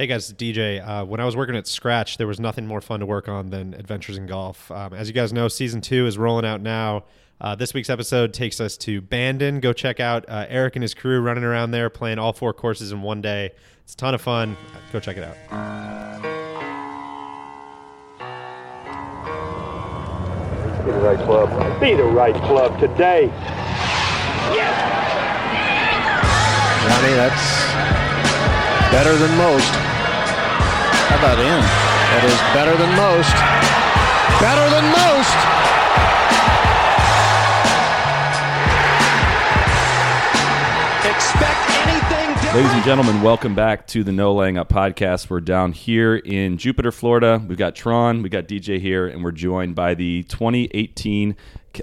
Hey guys, DJ. Uh, when I was working at Scratch, there was nothing more fun to work on than Adventures in Golf. Um, as you guys know, season two is rolling out now. Uh, this week's episode takes us to Bandon. Go check out uh, Eric and his crew running around there, playing all four courses in one day. It's a ton of fun. Go check it out. Be the right club. Be the right club today. Johnny, that's better than most. How about in? That is better than most. Better than most. Expect anything different. Ladies and gentlemen, welcome back to the No Laying Up podcast. We're down here in Jupiter, Florida. We've got Tron, we got DJ here, and we're joined by the 2018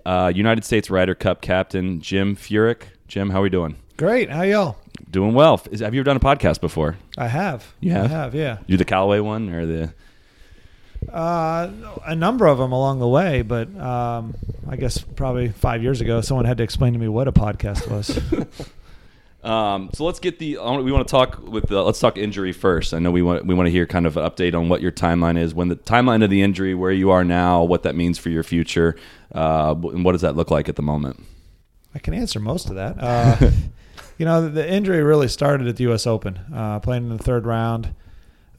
uh, United States Ryder Cup captain, Jim Furyk. Jim, how are we doing? Great. How y'all? Doing well. Is, have you ever done a podcast before? I have. You have? I have. Yeah. You the Callaway one or the? Uh, a number of them along the way, but um, I guess probably five years ago, someone had to explain to me what a podcast was. Um, so let's get the. We want to talk with. The, let's talk injury first. I know we want we want to hear kind of an update on what your timeline is, when the timeline of the injury, where you are now, what that means for your future, uh, and what does that look like at the moment? I can answer most of that. Uh, you know, the, injury really started at the U.S. Open. Uh, playing in the third round,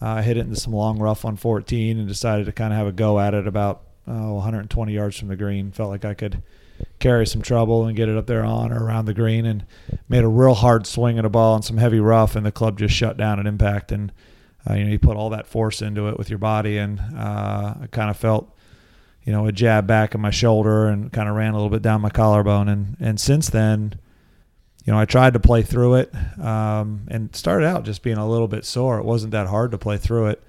uh, I hit it into some long rough on 14 and decided to kind of have a go at it about oh, 120 yards from the green. Felt like I could carry some trouble and get it up there on or around the green and made a real hard swing at a ball on some heavy rough and the club just shut down at impact and uh, you know you put all that force into it with your body and uh, I kind of felt you know a jab back in my shoulder and kind of ran a little bit down my collarbone and and since then you know I tried to play through it um, and started out just being a little bit sore it wasn't that hard to play through it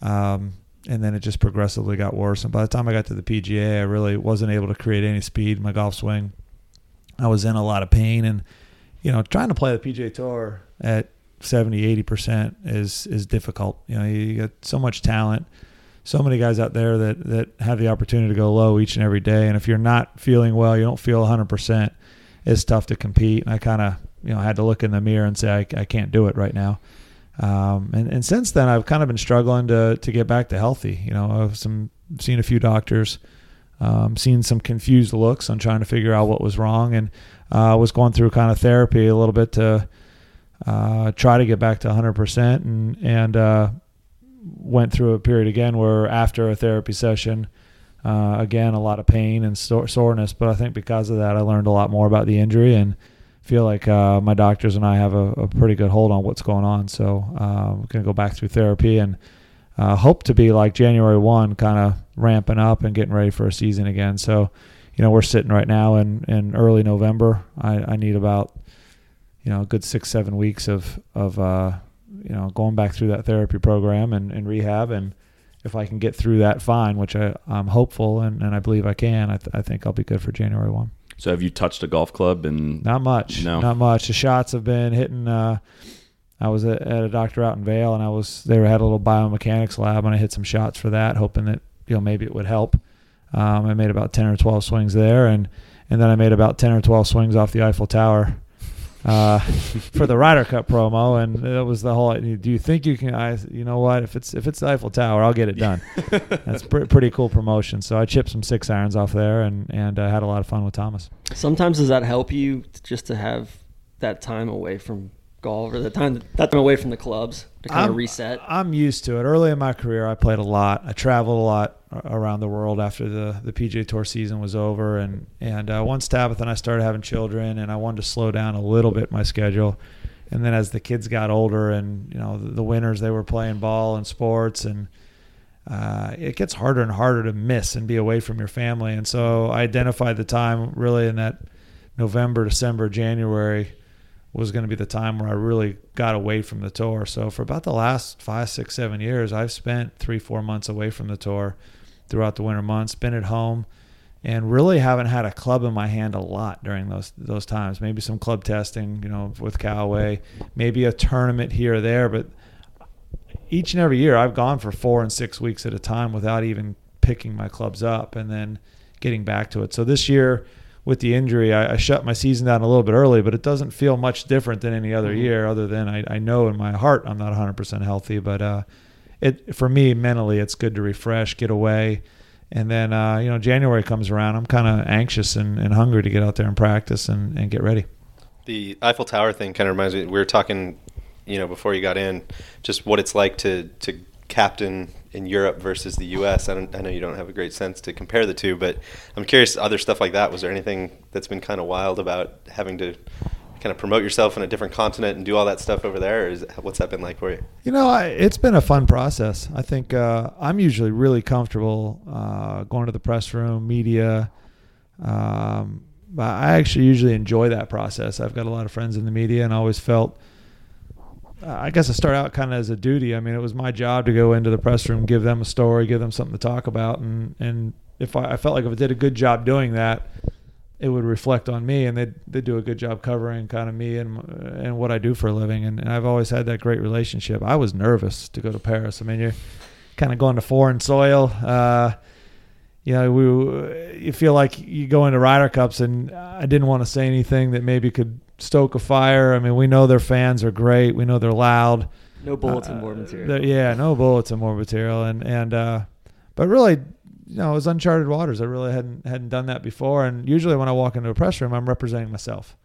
um, and then it just progressively got worse. And by the time I got to the PGA, I really wasn't able to create any speed in my golf swing. I was in a lot of pain, and you know, trying to play the PGA Tour at 70, 80 percent is is difficult. You know, you got so much talent, so many guys out there that that have the opportunity to go low each and every day. And if you're not feeling well, you don't feel 100 percent. It's tough to compete. And I kind of you know had to look in the mirror and say I, I can't do it right now. Um, and, and since then, I've kind of been struggling to to get back to healthy. You know, I've some seen a few doctors, um, seen some confused looks on trying to figure out what was wrong, and uh, was going through kind of therapy a little bit to uh, try to get back to 100%. And and uh, went through a period again where after a therapy session, uh, again a lot of pain and sore- soreness. But I think because of that, I learned a lot more about the injury and feel like uh, my doctors and I have a, a pretty good hold on what's going on. So uh, we're going to go back through therapy and uh, hope to be like January 1, kind of ramping up and getting ready for a season again. So, you know, we're sitting right now in, in early November. I, I need about, you know, a good six, seven weeks of, of uh, you know, going back through that therapy program and, and rehab. And if I can get through that, fine, which I, I'm hopeful and, and I believe I can, I, th- I think I'll be good for January 1. So have you touched a golf club and Not much. No. Not much. The shots have been hitting. Uh, I was at, at a doctor out in Vail, and I was they had a little biomechanics lab, and I hit some shots for that, hoping that you know maybe it would help. Um, I made about ten or twelve swings there, and and then I made about ten or twelve swings off the Eiffel Tower. Uh, for the Ryder Cup promo, and that was the whole. Do you think you can? I, you know what? If it's if it's the Eiffel Tower, I'll get it done. That's pre- pretty cool promotion. So I chipped some six irons off there, and and uh, had a lot of fun with Thomas. Sometimes does that help you just to have that time away from golf or that time that time away from the clubs to kind I'm- of reset? I'm used to it. Early in my career, I played a lot. I traveled a lot around the world after the, the PGA Tour season was over, and and uh, once Tabitha and I started having children, and I wanted to slow down a little bit my schedule. And then as the kids got older, and you know the, the winters they were playing ball and sports, and uh, it gets harder and harder to miss and be away from your family. And so I identified the time really in that November, December, January was going to be the time where I really got away from the tour. So for about the last five, six, seven years, I've spent three, four months away from the tour throughout the winter months, been at home, and really haven't had a club in my hand a lot during those those times. Maybe some club testing, you know, with Callaway, maybe a tournament here or there, but each and every year I've gone for four and six weeks at a time without even picking my clubs up and then getting back to it. So this year with the injury, I, I shut my season down a little bit early, but it doesn't feel much different than any other year. Other than I, I know in my heart I'm not 100 percent healthy, but uh, it for me mentally it's good to refresh, get away, and then uh, you know January comes around. I'm kind of anxious and, and hungry to get out there and practice and, and get ready. The Eiffel Tower thing kind of reminds me. We were talking, you know, before you got in, just what it's like to to captain in Europe versus the U.S. I, I know you don't have a great sense to compare the two, but I'm curious. Other stuff like that. Was there anything that's been kind of wild about having to kind of promote yourself in a different continent and do all that stuff over there? What's that been like for you? You know, I, it's been a fun process. I think uh, I'm usually really comfortable uh, going to the press room, media. Um, I actually usually enjoy that process. I've got a lot of friends in the media, and I always felt. I guess I start out kind of as a duty. I mean, it was my job to go into the press room, give them a story, give them something to talk about, and and if I, I felt like if I did a good job doing that, it would reflect on me, and they they do a good job covering kind of me and and what I do for a living. And, and I've always had that great relationship. I was nervous to go to Paris. I mean, you're kind of going to foreign soil. Uh, you know, we you feel like you go into Ryder Cups, and I didn't want to say anything that maybe could stoke a fire. I mean, we know their fans are great. We know they're loud. No bulletin Uh, board material. Yeah, no bulletin board material, and and uh, but really, you know, it was uncharted waters. I really hadn't hadn't done that before, and usually when I walk into a press room, I'm representing myself,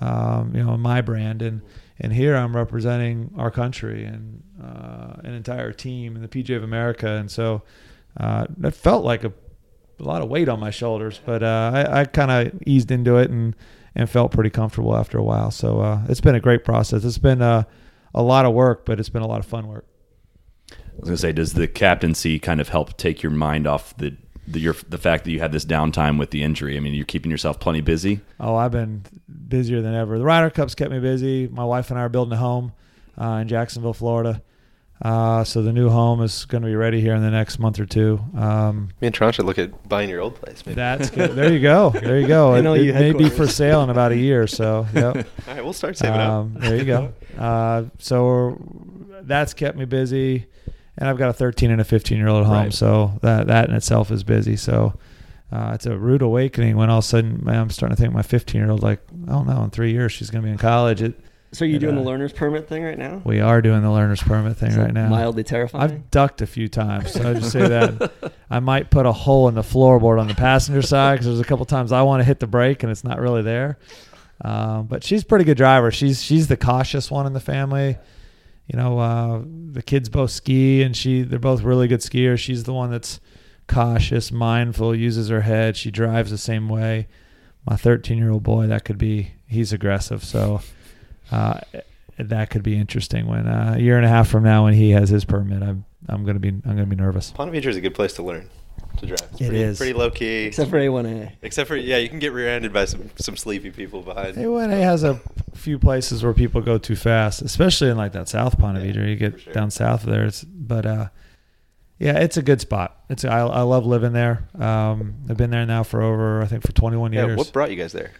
um, you know, my brand, and and here I'm representing our country and uh, an entire team and the PGA of America, and so uh, that felt like a, a lot of weight on my shoulders, but uh, I, I kind of eased into it and and felt pretty comfortable after a while. So uh, it's been a great process. It's been uh, a lot of work, but it's been a lot of fun work. I was gonna say, does the captaincy kind of help take your mind off the the your the fact that you had this downtime with the injury? I mean, you're keeping yourself plenty busy. Oh, I've been busier than ever. The Ryder Cup's kept me busy. My wife and I are building a home uh, in Jacksonville, Florida. Uh, so the new home is going to be ready here in the next month or two. Um, Me and Tron should look at buying your old place. Maybe. that's good. There you go. There you go. It, NLU it may be for sale in about a year. So, yep. All right, we'll start saving up. Um, there you go. Uh, so that's kept me busy, and I've got a 13 and a 15 year old at home, Right. so that that in itself is busy. So uh, it's a rude awakening when all of a sudden man, I'm starting to think my 15 year old like, oh no, in three years she's going to be in college. It, so are you it, doing uh, the learner's permit thing right now? we are doing the learner's permit thing right now. Mildly terrifying. I've ducked a few times, so I just say that I might put a hole in the floorboard on the passenger side because there's a couple times I want to hit the brake and it's not really there. Um, but she's a pretty good driver. She's she's the cautious one in the family. You know, uh, the kids both ski, and she they're both really good skiers. She's the one that's cautious, mindful, uses her head. She drives the same way. My 13 year old boy, that could be he's aggressive. So uh, that could be interesting when uh, a year and a half from now when he has his permit. I'm I'm gonna be I'm gonna be nervous. Ponte Vedra is a good place to learn to drive. It's It pretty, is. pretty low key. Except for A1A. Except for yeah, you can get rear-ended by some some sleepy people behind. A1A has a few places where people go too fast, especially in like that South Ponte Yeah, Vedra. You get sure. down south of there, it's but uh, yeah, it's a good spot. It's I, I love living there. Um, I've been there now for over I think for 21 yeah, years. what brought you guys there?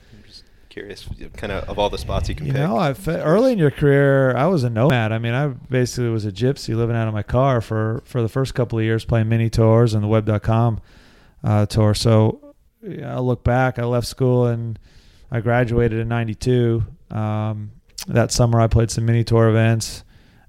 Curious, kind of of all the spots you can You pick. know, I early in your career, I was a nomad. I mean, I basically was a gypsy living out of my car for for the first couple of years, playing mini tours and the Web.com uh, tour. So yeah, I look back. I left school and I graduated in '92. Um, that summer, I played some mini tour events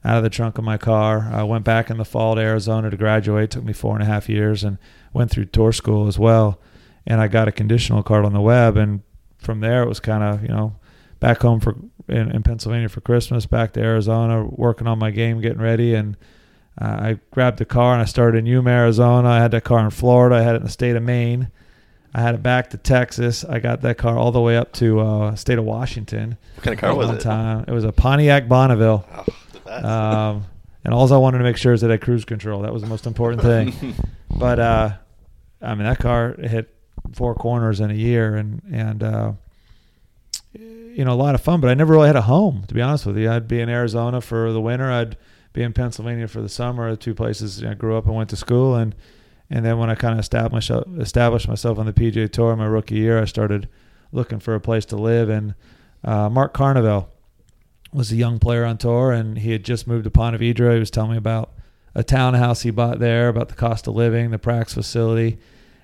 out of the trunk of my car. I went back in the fall to Arizona to graduate. took me four and a half years and went through tour school as well. And I got a conditional card on the web. And from there, it was kind of, you know, back home for in, in Pennsylvania for Christmas, back to Arizona, working on my game, getting ready. And uh, I grabbed the car and I started in Yuma, Arizona. I had that car in Florida. I had it in the state of Maine. I had it back to Texas. I got that car all the way up to uh, state of Washington. what kind of car was it? time. It was a Pontiac Bonneville. Oh. Um, and all I wanted to make sure is that I had cruise control. That was the most important thing. but uh, I mean, that car hit four corners in a year, and and uh, you know a lot of fun. But I never really had a home, to be honest with you. I'd be in Arizona for the winter. I'd be in Pennsylvania for the summer. The two places I grew up and went to school, and and then when I kind of established established myself on the PGA Tour my rookie year, I started looking for a place to live. And uh, Mark Carnevale was a young player on tour, and he had just moved to Ponte Vedra. He was telling me about a townhouse he bought there, about the cost of living, the Prax facility,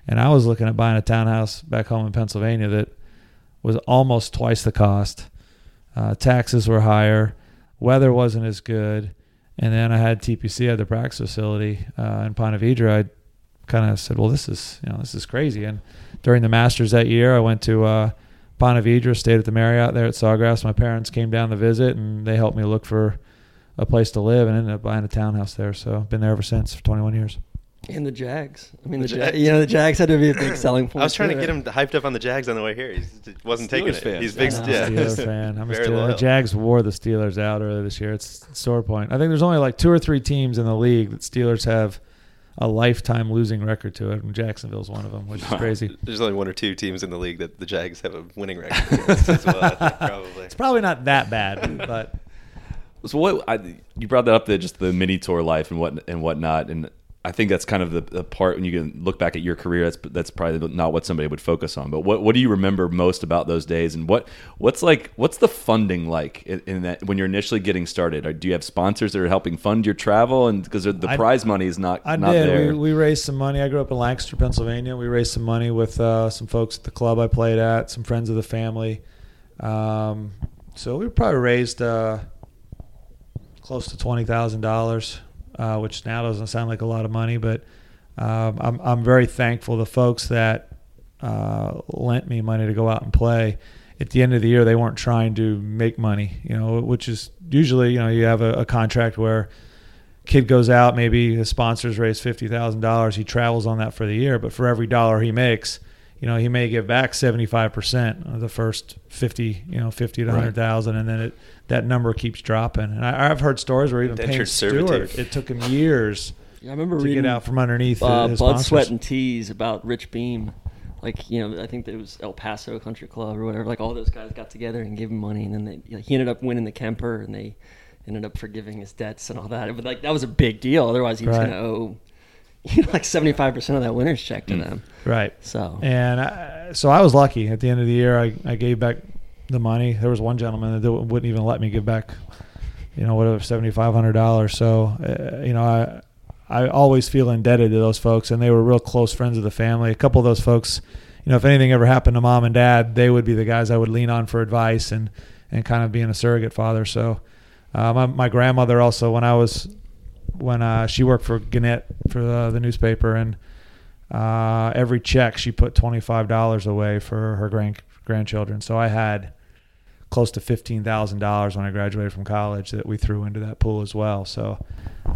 and I was looking at buying a townhouse back home in Pennsylvania that was almost twice the cost. Uh, taxes were higher, weather wasn't as good, and then I had TPC at the practice facility uh, in Ponte Vedra. I kind of said, "Well, this is you know this is crazy." And during the Masters that year, I went to uh, Ponte Vedra, stayed at the Marriott there at Sawgrass. My parents came down to visit, and they helped me look for a place to live, and ended up buying a townhouse there. So I've been there ever since for 21 years. And the Jags. I mean, the, The Ja- Jags. you know the Jags had to be a big selling point. I was trying to get him hyped up on the Jags on the way here. He wasn't taking Steelers it. fan. He's big. Yeah. I'm a Steelers fan. I'm a Very Steelers. The. Jags wore the Steelers out earlier this year. It's sore point. I think there's only like two or three teams in the league that Steelers have a lifetime losing record to it, and Jacksonville's one of them, which is crazy. There's only one or two teams in the league that the Jags have a winning record against as well. I think, probably. It's probably not that bad, but So what I, you brought that up, the just the mini tour life and what and whatnot, and I think that's kind of the, the part when you can look back at your career. That's that's probably not what somebody would focus on. But what what do you remember most about those days, and what what's like what's the funding like in, in that when you're initially getting started? Or do you have sponsors that are helping fund your travel, and because the I- prize money is not I not did. there? We, we raised some money. I grew up in Lancaster, Pennsylvania. We raised some money with uh, some folks at the club I played at, some friends of the family. Um, so we probably raised uh, close to twenty thousand dollars, uh, which now doesn't sound like a lot of money, but um, I'm I'm very thankful the folks that uh, lent me money to go out and play. At the end of the year, they weren't trying to make money, you know, which is usually you know you have a, a contract where kid goes out, maybe his sponsors raise fifty thousand dollars. He travels on that for the year, but for every dollar he makes, you know, he may give back seventy five percent of the first fifty, you know, fifty to Right. hundred thousand, and then it that number keeps dropping. And I, I've heard stories where even Payne Stewart, it took him years Yeah, I remember to reading get out from underneath uh, his Bud, sponsors. Sweat, and Tees about Rich Beem. Like you know, I think that it was El Paso Country Club or whatever. Like all those guys got together and gave him money, and then they, like, he ended up winning the Kemper, and they ended up forgiving his debts and all that. But like that was a big deal. Otherwise, he was Right. going to owe you know, like seventy five percent of that winner's check to them. right. So And I, so I was lucky. At the end of the year, I, I gave back the money. There was one gentleman that wouldn't even let me give back, you know, whatever seventy five hundred dollars. So uh, you know, I I always feel indebted to those folks, and they were real close friends of the family. A couple of those folks, you know, if anything ever happened to mom and dad, they would be the guys I would lean on for advice and and kind of being a surrogate father. So uh, my my grandmother also when I was when uh, she worked for Gannett for the, the newspaper and uh, every check she put twenty five dollars away for her grand grandchildren. So I had close to fifteen thousand dollars when I graduated from college that we threw into that pool as well. So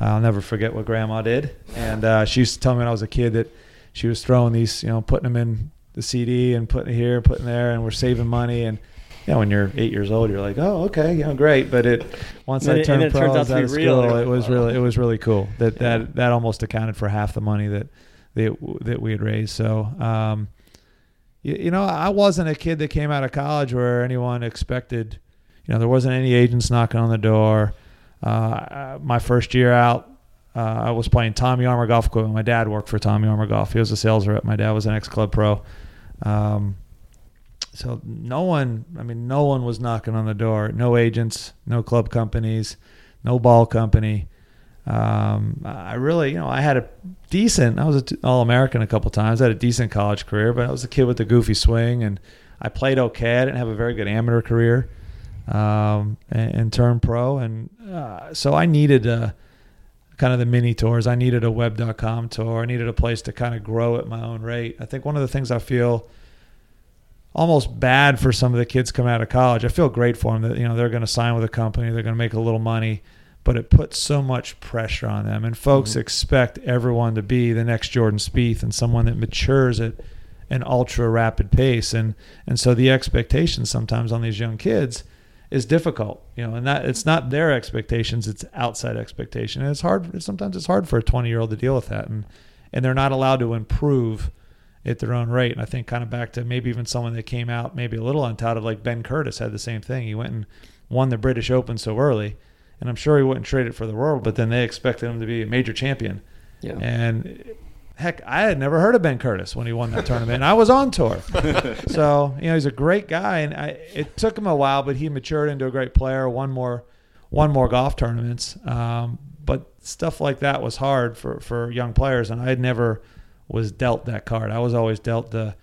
I'll never forget what Grandma did. And uh, she used to tell me when I was a kid that she was throwing these, you know, putting them in the CD and putting it here, putting there, and we're saving money. And you know, when you're eight years old, you're like, oh, okay, you know, great. But it once And I turned pro, out out of real. school. It was really, it was really cool. That Yeah. that that almost accounted for half the money that that that we had raised. So. Um, you, you know, I wasn't a kid that came out of college where anyone expected, you know, there wasn't any agents knocking on the door. Uh, my first year out, uh, I was playing Tommy Armour golf. My dad worked for Tommy Armour Golf. He was a sales rep. My dad was an ex club pro. Um, so no one, I mean, no one was knocking on the door. No agents, no club companies, no ball company. Um, I really, you know, I had a decent. I was an All American a couple times. I had a decent college career, but I was a kid with a goofy swing, and I played okay. I didn't have a very good amateur career, um, and, and turned pro, and uh, so I needed a kind of the mini tours. I needed a web.com tour. I needed a place to kind of grow at my own rate. I think one of the things I feel almost bad for some of the kids coming out of college. I feel great for them that you know they're going to sign with a company, they're going to make a little money, but it puts so much pressure on them. And folks mm-hmm. expect everyone to be the next Jordan Spieth and someone that matures at an ultra rapid pace. And and so the expectation sometimes on these young kids is difficult, you know, and that it's not their expectations, it's outside expectation. And it's hard sometimes it's hard for a 20 year old to deal with that. And and they're not allowed to improve at their own rate. And I think kind of back to maybe even someone that came out maybe a little untitled, like Ben Curtis had the same thing. He went and won the British Open so early, and I'm sure he wouldn't trade it for the world. But then they expected him to be a major champion, yeah. and heck, I had never heard of Ben Curtis when he won that tournament. And I was on tour, so you know he's a great guy, and I, it took him a while, but he matured into a great player. Won more, won more golf tournaments. Um, but stuff like that was hard for for young players, and I had never was dealt that card. I was always dealt the,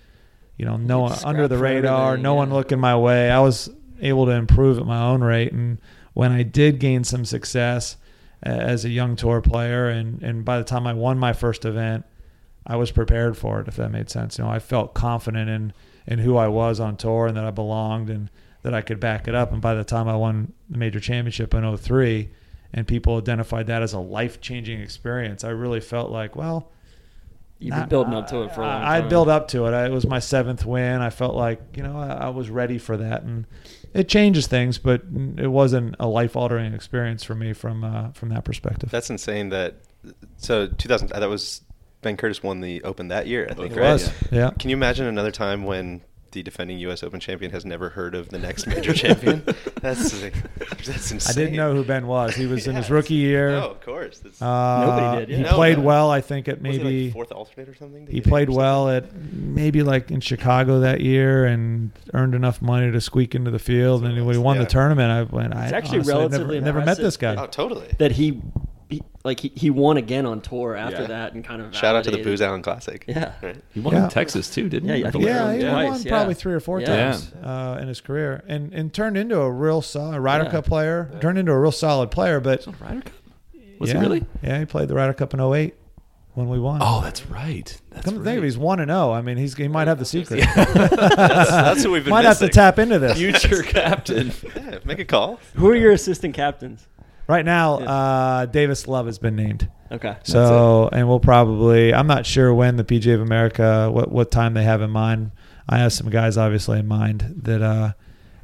you know, no one under the radar, everything, no one looking my way. I was able to improve at my own rate, and when I did gain some success as a young tour player, and and by the time I won my first event, I was prepared for it. If that made sense, you know, I felt confident in in who I was on tour and that I belonged and that I could back it up. And by the time I won the major championship in 03 and people identified that as a life changing experience, I really felt like, well, You've been not- building up to it for a long I, time. I'd build up to it. I, it was my seventh win. I felt like, you know, I, I was ready for that. And it changes things, but it wasn't a life altering experience for me from, uh, from that perspective. That's insane. That so 2000. That was Ben Curtis won the Open that year. I think. it right? was. Yeah. Can you imagine another time when the defending U.S. Open champion has never heard of the next major champion? That's that's insane. I didn't know who Ben was. He was in his rookie year. No, of course. That's, Uh, Nobody did, yeah. He No, played no. well, I think, at maybe like fourth alternate or something. He played well at maybe like in Chicago that year and earned enough money to squeak into the field. And when he won Yeah. the tournament, I went. I actually honestly relatively never, never met this guy. Oh, totally. that he, he like he, he won again on tour after Yeah. that and kind of Shout out to the validated- Booz Allen Classic. Yeah. Right. He won Yeah. in Texas too, didn't he? Yeah, I think Yeah, he Twice, won yeah. probably three or four Yeah. times uh, in his career, and and turned into a real solid Ryder Yeah. Cup player. Turned into a real solid player, but Ryder Cup. Was yeah, he really? Yeah, he played the Ryder Cup in 08 when we won. Oh, that's right. That's Come to right. think of it, he's one and zero. I mean, he's he might have the secret. That's, that's who we've been might have to tap into this. future captain. Yeah, make a call. Who are your assistant captains? Right now, Yeah. uh, Davis Love has been named. Okay. So, and we'll probably, I'm not sure when the PGA of America, what, what time they have in mind. I have some guys obviously in mind that, uh,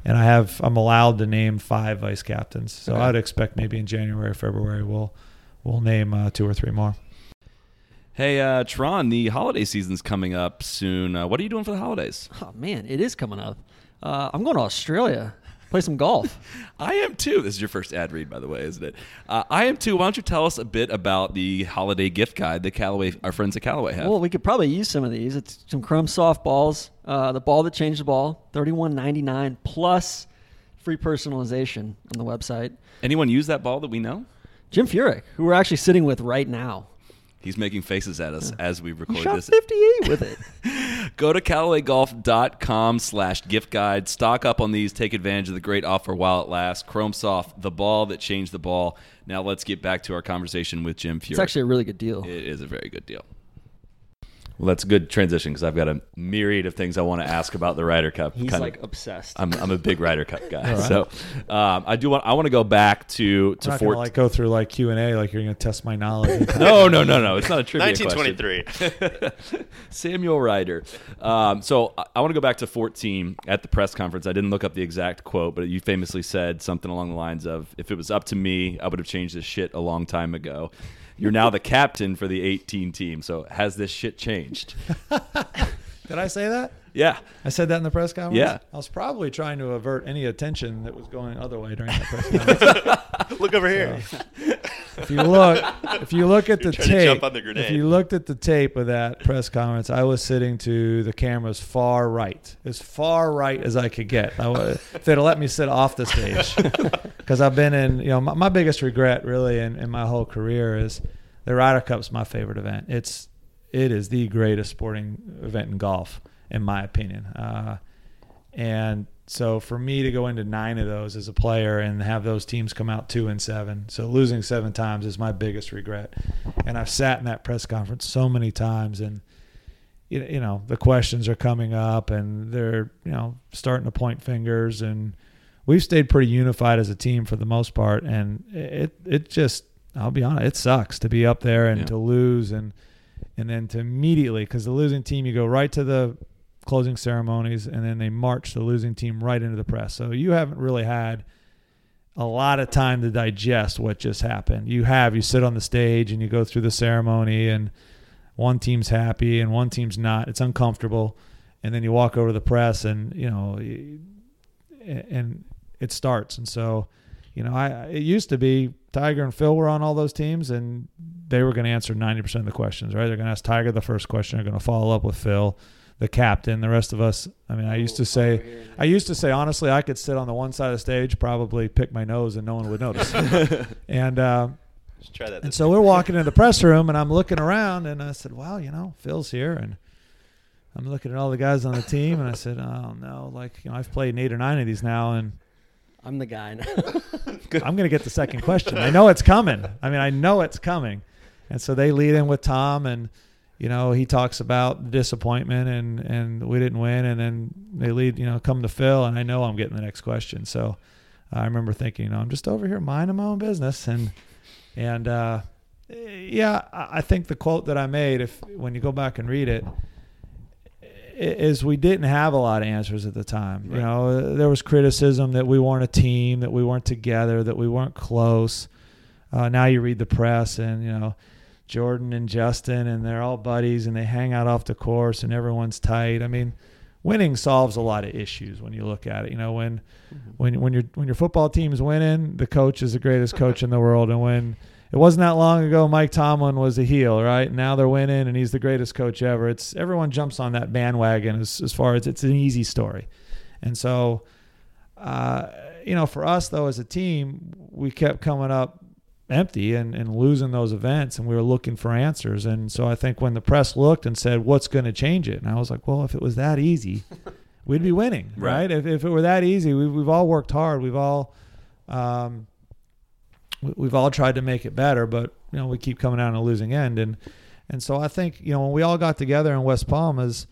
and I have, I'm allowed to name five vice captains. So Okay. I'd expect maybe in January, February, we'll, we'll name uh, two or three more. Hey, uh, Tron, the holiday season's coming up soon. Uh, what are you doing for the holidays? Oh man, it is coming up. Uh, I'm going to Australia. Play some golf. I am too. This is your first ad read, by the way, isn't it? Uh, I am too. Why don't you tell us a bit about the holiday gift guide that Callaway, our friends at Callaway have? Well, we could probably use some of these. It's some Chrome softballs, uh, the ball that changed the ball, thirty-one ninety-nine plus free personalization on the website. Anyone use that ball that we know? Jim Furyk, who we're actually sitting with right now, He's making faces at us as we record shot this. fifty-eight with it. Go to CallawayGolf.com slash gift guide. Stock up on these. Take advantage of the great offer while it lasts. Chrome Soft, the ball that changed the ball. Now let's get back to our conversation with Jim Furyk. It's actually a really good deal. It is a very good deal. Well, that's a good transition because I've got a myriad of things I want to ask about the Ryder Cup. He's Kind of- like obsessed. I'm, I'm a big Ryder Cup guy, so um, I do want I want to go back to I'm to not four. like go through like Q&A like you're going to test my knowledge. no, no, no, no. It's not a trivia question. 1923. Samuel Ryder. Um, so I, I want to go back to 14 at the press conference. I didn't look up the exact quote, but you famously said something along the lines of, "If it was up to me, I would have changed this shit a long time ago." You're now the captain for the 18 team. So has this shit changed? Did I say that? Yeah. I said that in the press conference? Yeah. I was probably trying to avert any attention that was going other way during that press conference. Look over here. If you look, if you look at the trying to tape, jump on the grenade. if you looked at the tape of that press conference, I was sitting to the camera's far right, as far right as I could get. I if they'd have let me sit off the stage, because I've been in, you know, my, my biggest regret really in, in my whole career is the Ryder Cup's my favorite event. It's it is the greatest sporting event in golf, in my opinion. Uh, and so for me to go into nine of those as a player and have those teams come out two and seven, so losing seven times is my biggest regret. And I've sat in that press conference so many times, and you know the questions are coming up, and they're you know starting to point fingers, and we've stayed pretty unified as a team for the most part, and it it just I'll be honest, it sucks to be up there and Yeah. to lose and and then to immediately because the losing team you go right to the closing ceremonies and then they march the losing team right into the press. So you haven't really had a lot of time to digest what just happened. You have. You sit on the stage and you go through the ceremony and one team's happy and one team's not. It's uncomfortable. And then you walk over to the press and you know and it starts. And so you know i it used to be tiger and phil were on all those teams and they were going to answer 90% of the questions right? They're going to ask tiger the first question they're going to follow up with phil the captain the rest of us i mean i used to say i used to say honestly i could sit on the one side of the stage probably pick my nose and no one would notice and uh, try that. and so we're walking in the press room, and I'm looking around, and I said, "Wow, you know, Phil's here." And I'm looking at all the guys on the team, and I said, "Oh no! Like you know, I've played eight or nine of these now, and I'm the guy now. I'm going to get the second question. I know it's coming. I mean, I know it's coming." And so they lead in with Tom, and you know, he talks about disappointment and and we didn't win, and then they lead, you know, come to Phil, and I know I'm getting the next question. So I remember thinking, you know, I'm just over here minding my own business, and and uh, yeah, I think the quote that I made, if when you go back and read it, is we didn't have a lot of answers at the time. You know, there was criticism that we weren't a team, that we weren't together, that we weren't close. Uh, now you read the press, and you know, Jordan and Justin, and they're all buddies, and they hang out off the course, and everyone's tight. I mean, winning solves a lot of issues when you look at it. You know, when when when your when your football team's winning, the coach is the greatest coach in the world, and when it wasn't that long ago, Mike Tomlin was a heel, right? Now they're winning, and he's the greatest coach ever. It's everyone jumps on that bandwagon as as far as it's an easy story, and so. Uh, you know, for us though, as a team, we kept coming up empty and, and losing those events and we were looking for answers. And so i think when the press looked and said what's going to change it? And i was like well if it was that easy we'd be winning right, Right. If, if it were that easy we've, we've all worked hard. We've all um, we- we've all tried to make it better but you know we keep coming out on a losing end. And and so i think you know when we all got together in west palm as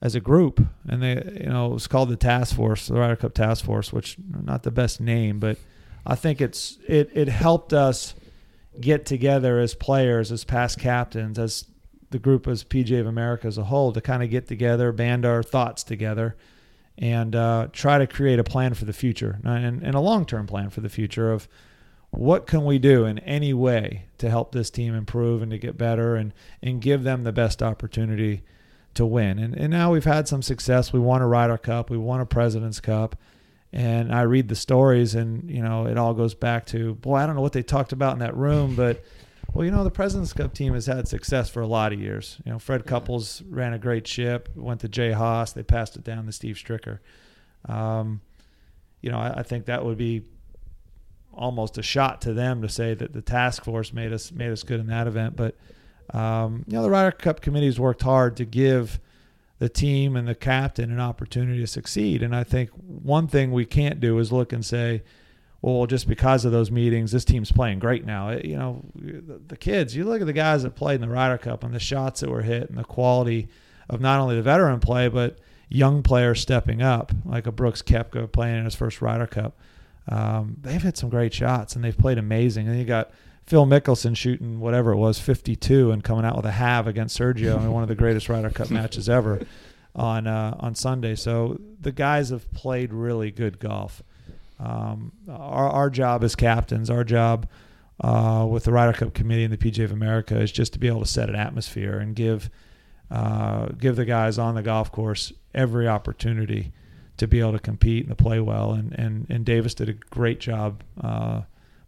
as a group and they you know it was called the task force the ryder cup task force which not the best name but I think it's it it helped us get together as players, as past captains, as the group as PGA of America as a whole to kind of get together, band our thoughts together, and uh, try to create a plan for the future and, and a long term plan for the future of what can we do in any way to help this team improve and to get better and and give them the best opportunity to win. And and now we've had some success. We won a Ryder Cup, we won a President's Cup and I read the stories, and you know, it all goes back to boy, I don't know what they talked about in that room, but well, you know, the Presidents Cup team has had success for a lot of years. You know, Fred Couples ran a great ship, went to Jay Haas, they passed it down to Steve Stricker. Um, you know, I, I think that would be almost a shot to them to say that the task force made us made us good in that event. But um, you know, the Ryder Cup committee has worked hard to give the team and the captain an opportunity to succeed. And I think one thing we can't do is look and say, well, just because of those meetings, this team's playing great now. It- you know, the, the kids, you look at the guys that played in the Ryder Cup and the shots that were hit and the quality of not only the veteran play, but young players stepping up, like a Brooks Koepka playing in his first Ryder Cup. Um, they've hit some great shots and they've played amazing. And you got Phil Mickelson shooting whatever it was, 52, and coming out with a halve against Sergio in one of the greatest Ryder Cup matches ever on uh, on Sunday. So the guys have played really good golf. Um, our our job as captains, our job uh, with the Ryder Cup committee and the PGA of America is just to be able to set an atmosphere and give uh, give the guys on the golf course every opportunity to be able to compete and to play well. And and and Davis did a great job.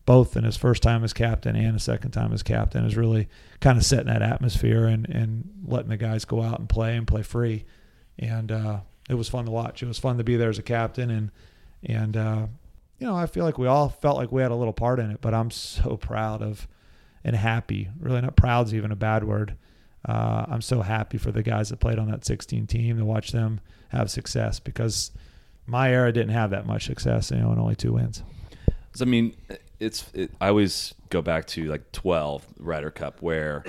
Both in his first time as captain and his second time as captain is really kind of setting that atmosphere and, and letting the guys go out and play and play free. And uh, it was fun to watch. It was fun to be there as a captain and and uh, you know I feel like we all felt like we had a little part in it. But I'm so proud of and happy. Really, not proud's even a bad word. Uh, I'm so happy for the guys that played on that 16 team to watch them have success because my era didn't have that much success, you know, and only two wins. So, I mean, it's. It, I always go back to like 12 Ryder Cup, where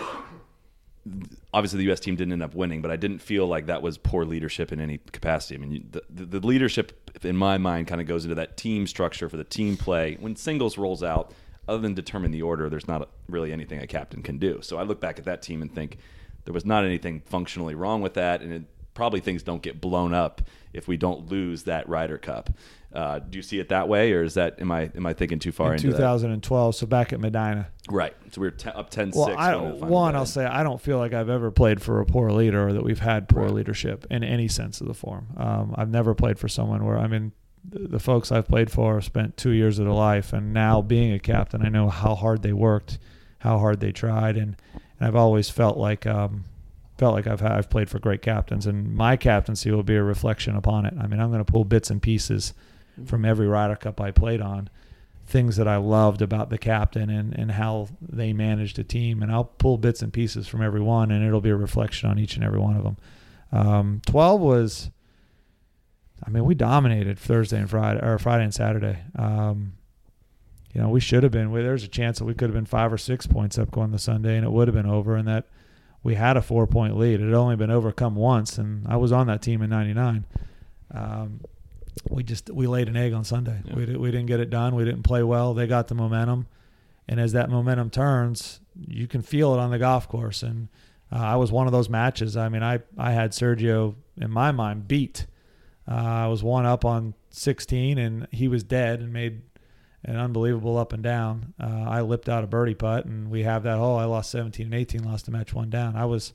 obviously the U.S. team didn't end up winning, but I didn't feel like that was poor leadership in any capacity. I mean, the, the, the leadership in my mind kind of goes into that team structure for the team play. When singles rolls out, other than determine the order, there's not really anything a captain can do. So I look back at that team and think there was not anything functionally wrong with that, and it, probably things don't get blown up if we don't lose that Ryder Cup. Uh, do you see it that way, or is that am I am I thinking too far in into that? 2012, so back at Medinah. Right. So we were te- up 10-6. Well, I, the final one. I'll say I don't feel like I've ever played for a poor leader or that we've had poor leadership in any sense of the form. Um, I've never played for someone where I mean, the, the folks I've played for spent two years of their life, and now being a captain, I know how hard they worked, how hard they tried, and, and I've always felt like um, felt like I've had, I've played for great captains, and my captaincy will be a reflection upon it. I mean, I'm going to pull bits and pieces from every Ryder Cup I played on things that I loved about the captain and, and how they managed a team. And I'll pull bits and pieces from every one, and it'll be a reflection on each and every one of them. Um, Twelve was, I mean, we dominated Thursday and Friday or Friday and Saturday. Um, you know, we should have been. There's a chance that we could have been five or six points up going the Sunday, and it would have been over. And that we had a four point lead. It had only been overcome once, and I was on that team in '99. Um, we just we laid an egg on Sunday. Yeah. We we didn't get it done. We didn't play well. They got the momentum, and as that momentum turns, you can feel it on the golf course. And uh, I was one of those matches. I mean, I I had Sergio in my mind beat. Uh, I was one up on 16, and he was dead and made an unbelievable up and down. Uh, I lipped out a birdie putt, and we have that hole. I lost 17 and 18, lost the match one down. I was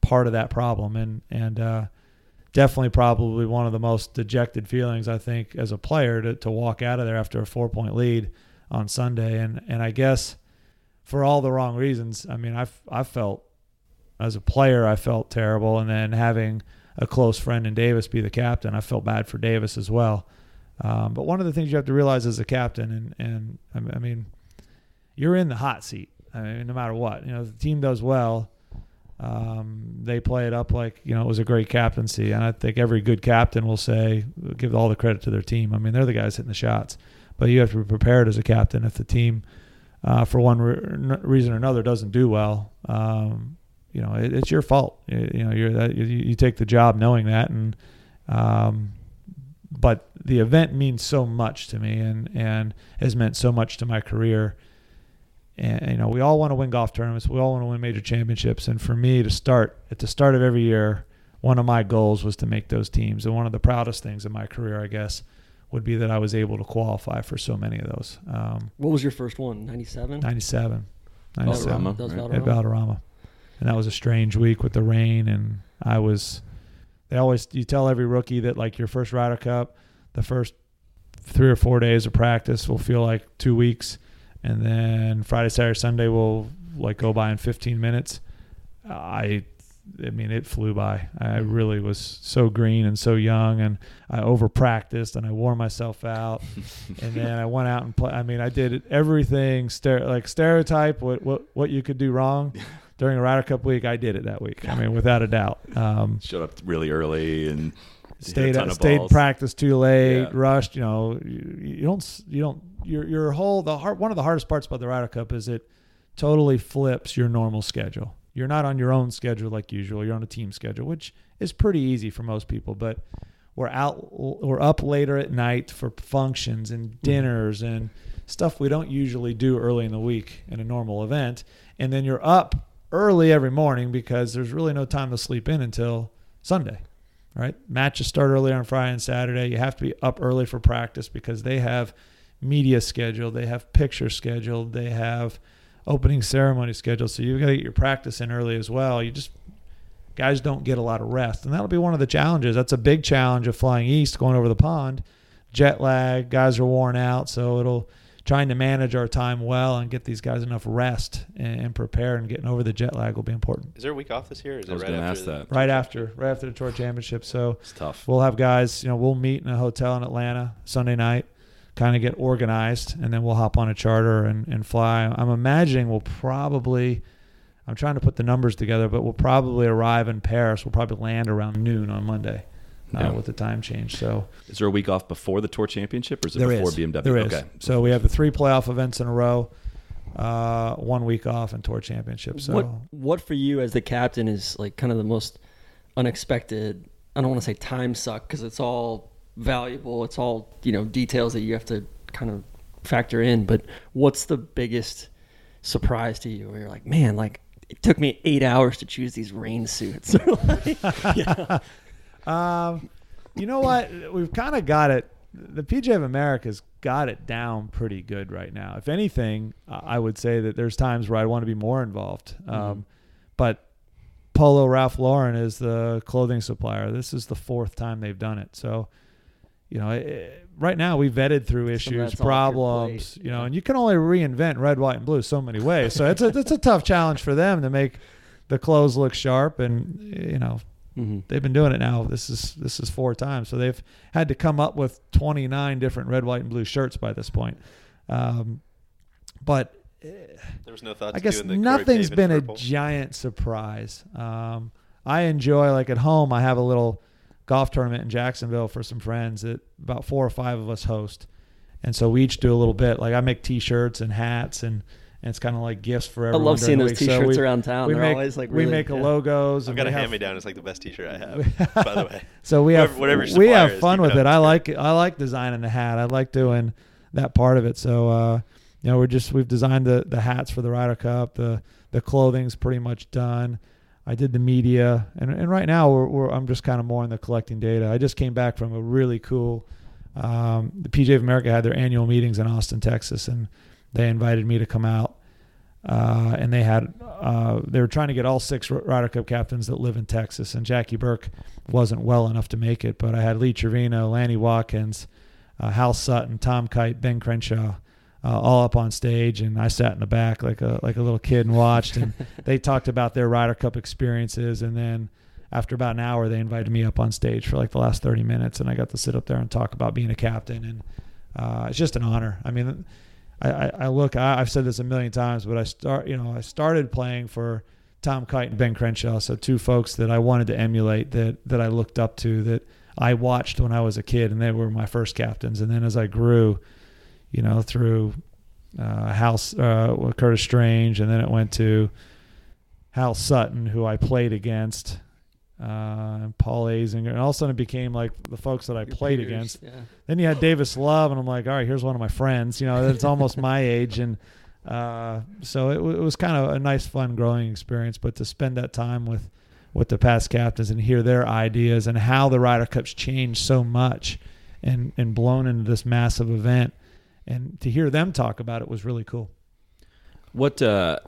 part of that problem, and and uh, definitely probably one of the most dejected feelings I think as a player to, to walk out of there after a four point lead on Sunday, and and I guess for all the wrong reasons. I mean, I I felt as a player I felt terrible, and then having a close friend in Davis be the captain, I felt bad for Davis as well. Um, but one of the things you have to realize as a captain, and and I mean, you're in the hot seat. I mean, no matter what, you know, if the team does well, um, they play it up like you know it was a great captaincy, and I think every good captain will say give all the credit to their team. I mean, they're the guys hitting the shots, but you have to be prepared as a captain if the team, uh, for one re- reason or another, doesn't do well. Um, you know, it, it's your fault. You, you know, you, you take the job knowing that, and um, but the event means so much to me, and and has meant so much to my career and you know we all want to win golf tournaments we all want to win major championships and for me to start at the start of every year one of my goals was to make those teams and one of the proudest things in my career i guess would be that i was able to qualify for so many of those um, What was your first one? 97? 97 That was 97 Valderrama, that was right? at Valderrama. Valderrama. And that was a strange week with the rain. And I was, they always, you tell every rookie that like your first Ryder Cup, the first three or four days of practice will feel like two weeks. And then Friday, Saturday, Sunday will like go by in 15 minutes. I, I mean, it flew by. I mm-hmm. really was so green and so young, and I over practiced and I wore myself out and then I went out and play. I mean, I did everything stere- like stereotype what what what you could do wrong during a Ryder Cup week. I did it that week. I mean, without a doubt. Um, Showed up really early and stayed of stayed balls. practice too late, Yeah. rushed. You know, you, you don't you don't your your whole the hard one of the hardest parts about the Ryder Cup is it totally flips your normal schedule. You're not on your own schedule like usual. You're on a team schedule, which is pretty easy for most people. But we're out, we're up later at night for functions and dinners and stuff we don't usually do early in the week in a normal event. And then you're up early every morning because there's really no time to sleep in until Sunday right? Matches start early on Friday and Saturday. You have to be up early for practice because they have media scheduled, they have pictures scheduled, they have opening ceremony scheduled. So you've got to get your practice in early as well. You just guys don't get a lot of rest, and that'll be one of the challenges. That's a big challenge of flying east, going over the pond. Jet lag, guys are worn out, so it'll trying to manage our time well and get these guys enough rest and, and prepare and getting over the jet lag will be important. Is there a week off this year? Is I was right going to after ask the- that. Right after, right after the tour championship. So It's tough. We'll have guys, you know, we'll meet in a hotel in Atlanta Sunday night, kind of get organized, and then we'll hop on a charter and, and fly. I'm imagining we'll probably, I'm trying to put the numbers together, but we'll probably arrive in Paris. We'll probably land around noon on Monday Yeah. with the time change. So Is there a week off before the tour championship or is it there before is. BMW? There is. Okay. So we have the three playoff events in a row, uh, one week off, and tour championship. So what what for you as the captain is like kind of the most unexpected? I don't want to say time suck because it's all valuable. It's all you know details that you have to kind of factor in. But what's the biggest surprise to you? Where you're like, man, like it took me eight hours to choose these rain suits. Or like, yeah. Um, you know what? We've kind of got it. The PGA of America's got it down pretty good right now. If anything, I I would say that there's times where I want to be more involved. Um, but Polo Ralph Lauren is the clothing supplier. This is the fourth time they've done it. So, you know, it, right now we vetted through issues, your problems, you know, yeah. and you can only reinvent red, white, and blue so many ways. So it's a it's a tough challenge for them to make the clothes look sharp and you know Mhm. they've been doing it now. This is this is four times, so they've had to come up with 29 different red, white, and blue shirts by this point. Um, but There was no thought. I to guess doing the Corey nothing's Pavin been a giant surprise. Um, I enjoy like at home. I have a little golf tournament in Jacksonville for some friends that about four or five of us host, and so we each do a little bit. Like I make T-shirts and hats and. And it's kind of like gifts for everyone. I love seeing those T-shirts we- around town. We They're make always like we make yeah. logos. I've got a have- hand me down. It's like the best T-shirt I have. by the way, So we have Whatever- whatever we have fun with it it. I like I like designing the hat. I like doing that part of it. So uh, you know, we're just we've designed the the hats for the Ryder Cup. The the clothing's pretty much done. I did the media, and and right now we're, we're I'm just kind of more in the collecting data. I just came back from a really cool. Um, the PGA of America had their annual meetings in Austin, Texas, and they invited me to come out. Uh, and they had uh, they were trying to get all six Ryder Cup captains that live in Texas, and Jackie Burke wasn't well enough to make it. But I had Lee Trevino, Lanny Wadkins, uh, Hal Sutton, Tom Kite, Ben Crenshaw, uh, all up on stage, and I sat in the back like a like a little kid and watched. And they talked about their Ryder Cup experiences, and then after about an hour, they invited me up on stage for like the last thirty minutes, and I got to sit up there and talk about being a captain, and uh, it's just an honor. I mean. I, I, I look. I, I've said this a million times, but I start. You know, I started playing for Tom Kite and Ben Crenshaw, so two folks that I wanted to emulate, that that I looked up to, that I watched when I was a kid, and they were my first captains. And then as I grew, you know, through uh, House uh, Curtis Strange, and then it went to Hal Sutton, who I played against, uh, and Paul Azinger, and all of a sudden it became like the folks that I Your played peers, against. Yeah. Then you had Davis Love, and I'm like, all right, here's one of my friends. You know, it's almost my age, and uh, so it, w- it was kind of a nice, fun, growing experience. But to spend that time with with the past captains and hear their ideas and how the Ryder Cup's changed so much and and blown into this massive event, and to hear them talk about it was really cool. What uh,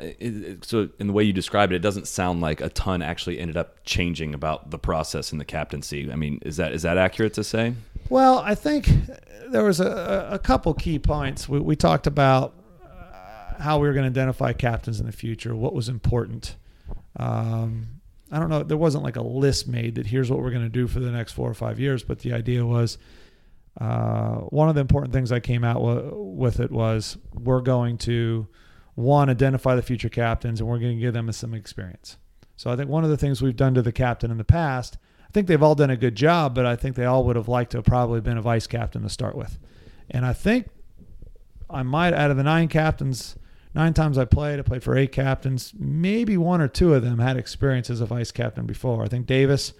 so in the way you described it, it doesn't sound like a ton actually ended up changing about the process in the captaincy. I mean, is that is that accurate to say? Well, I think there was a, a couple key points. We, we talked about uh, how we were going to identify captains in the future, what was important. Um, I don't know. There wasn't like a list made that here's what we're going to do for the next four or five years, but the idea was uh, one of the important things I came out w- with it was we're going to one identify the future captains and we're going to give them some experience. So I think one of the things we've done to the captain in the past, I think they've all done a good job, but I think they all would have liked to have probably been a vice captain to start with. And I think I might out of the nine captains, nine times I played, I played for eight captains. Maybe one or two of them had experience as a vice captain before. I think Davis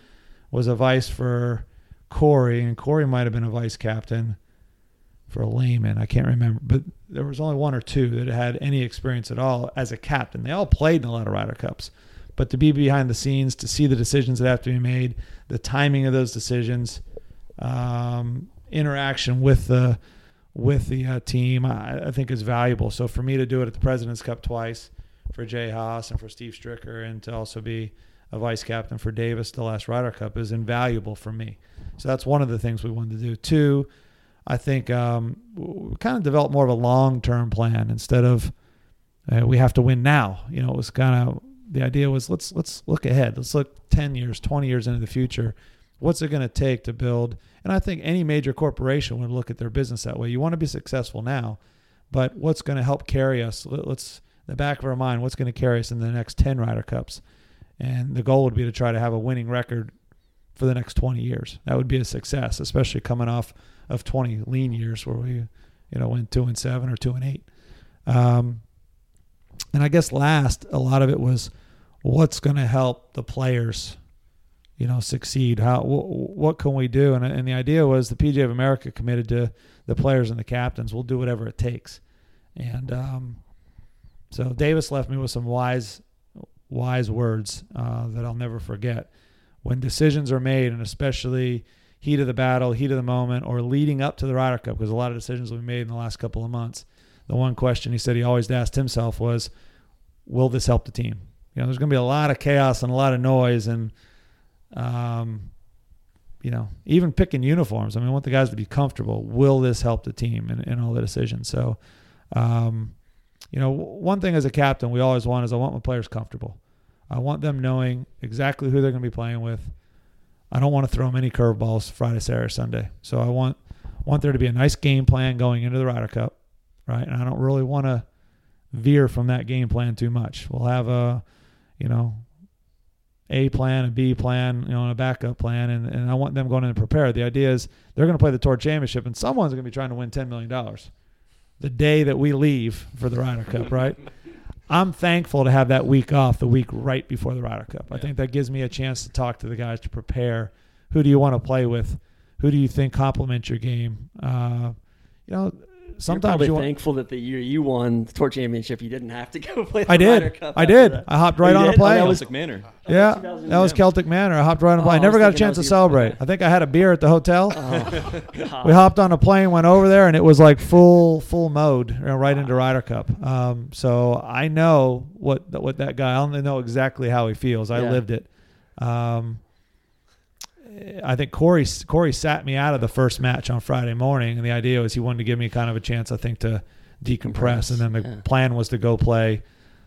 was a vice for Corey, and Corey might have been a vice captain for a Lehman. I can't remember, but there was only one or two that had any experience at all as a captain. They all played in a lot of Ryder Cups, but to be behind the scenes, to see the decisions that have to be made, the timing of those decisions, um, interaction with the with the uh, team, I, I think is valuable. So for me to do it at the President's Cup twice, for Jay Haas and for Steve Stricker, and to also be a vice captain for Davis the last Ryder Cup is invaluable for me. So that's one of the things we wanted to do. Two, I think um, we kind of developed more of a long term plan instead of uh, we have to win now. You know, it was kind of the idea was let's let's look ahead. Let's look ten years, twenty years into the future. What's it going to take to build? And I think any major corporation would look at their business that way. You want to be successful now, but what's going to help carry us? Let- Let's the back of our mind, what's going to carry us in the next ten Ryder Cups? And the goal would be to try to have a winning record for the next 20 years. That would be a success, especially coming off of 20 lean years where we, you know, went two and seven or two and eight. Um, and I guess last, a lot of it was what's going to help the players, you know, succeed. How wh- what can we do? And, and the idea was the PGA of America committed to the players and the captains. We'll do whatever it takes. And um, so Davis left me with some wise, wise words uh, that I'll never forget. When decisions are made, and especially heat of the battle, heat of the moment, or leading up to the Ryder Cup, because a lot of decisions will be made in the last couple of months. The one question he said he always asked himself was, "Will this help the team?" You know, there's going to be a lot of chaos and a lot of noise, and um, you know, even picking uniforms. I mean, I want the guys to be comfortable. Will this help the team in, in all the decisions? So, um, you know, one thing as a captain we always want is I want my players comfortable. I want them knowing exactly who they're going to be playing with. I don't want to throw them any curveballs Friday, Saturday, Sunday. So I want want there to be a nice game plan going into the Ryder Cup, right? And I don't really want to veer from that game plan too much. We'll have a, you know, A plan, a B plan, you know, and a backup plan, and, and I want them going in prepared. The idea is they're going to play the Tour Championship, and someone's going to be trying to win ten million dollars the day that we leave for the Ryder Cup, right? I'm thankful to have that week off, the week right before the Ryder Cup. I think that gives me a chance to talk to the guys to prepare. Who do you want to play with? Who do you think complements your game? Uh, you know, sometimes probably you want. thankful that the year you won the tour championship, you didn't have to go play. The I did. Cup I did. that. I hopped Oh, right you on a did? Oh, plane. that was Celtic Manor. yeah, that was. Celtic Manor. I hopped right on a Oh, plane. I I never was got a chance to celebrate. Okay. I think I had a beer at the hotel. Oh, we hopped on a plane, went over there, and it was like full full mode, you know, right into Ryder Cup. Um, so I know what what that guy. I don't know exactly how he feels. I Yeah. lived it. Um, I think Corey Corey sat me out of the first match on Friday morning, and the idea was he wanted to give me kind of a chance, I think, to decompress, and then the Yeah. plan was to go play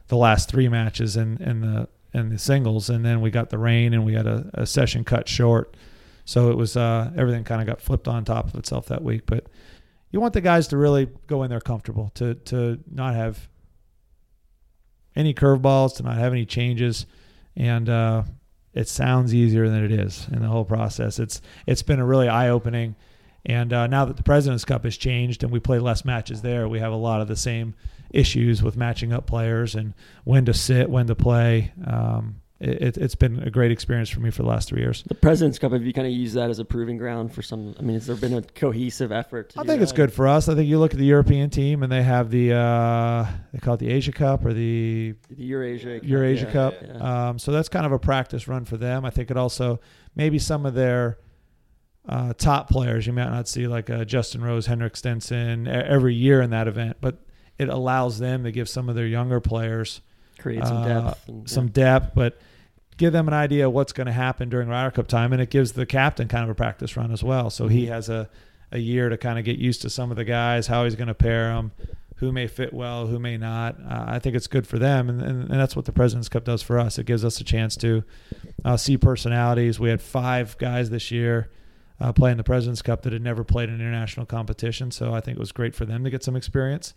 the last three matches in in the in the singles, and then we got the rain, and we had a, a session cut short, so it was uh, everything kind of got flipped on top of itself that week. But you want the guys to really go in there comfortable, to to not have any curveballs, to not have any changes, and uh, it sounds easier than it is in the whole process. It's it's been a really eye opening, and uh, now that the Presidents Cup has changed and we play less matches there, we have a lot of the same issues with matching up players and when to sit, when to play. Um, it, it's been a great experience for me for the last three years. The President's Cup, have you kind of used that as a proving ground for some? I mean, has there been a cohesive effort? To I think it's good for us. I think you look at the European team and they have the uh, they call it the Asia Cup or the The Eurasia. Cup, Eurasia yeah, Cup. yeah. Um, so that's kind of a practice run for them. I think it also maybe some of their uh, top players you might not see like uh, Justin Rose, Henrik Stenson every year in that event, but it allows them to give some of their younger players Create some uh, depth. and, some depth, but give them an idea of what's going to happen during Ryder Cup time, and it gives the captain kind of a practice run as well. So Mm-hmm. he has a a year to kind of get used to some of the guys, how he's going to pair them, who may fit well, who may not. Uh, I think it's good for them, and, and, and that's what the Presidents Cup does for us. It gives us a chance to uh, see personalities. We had five guys this year. Uh, playing the Presidents Cup that had never played an international competition, so I think it was great for them to get some experience,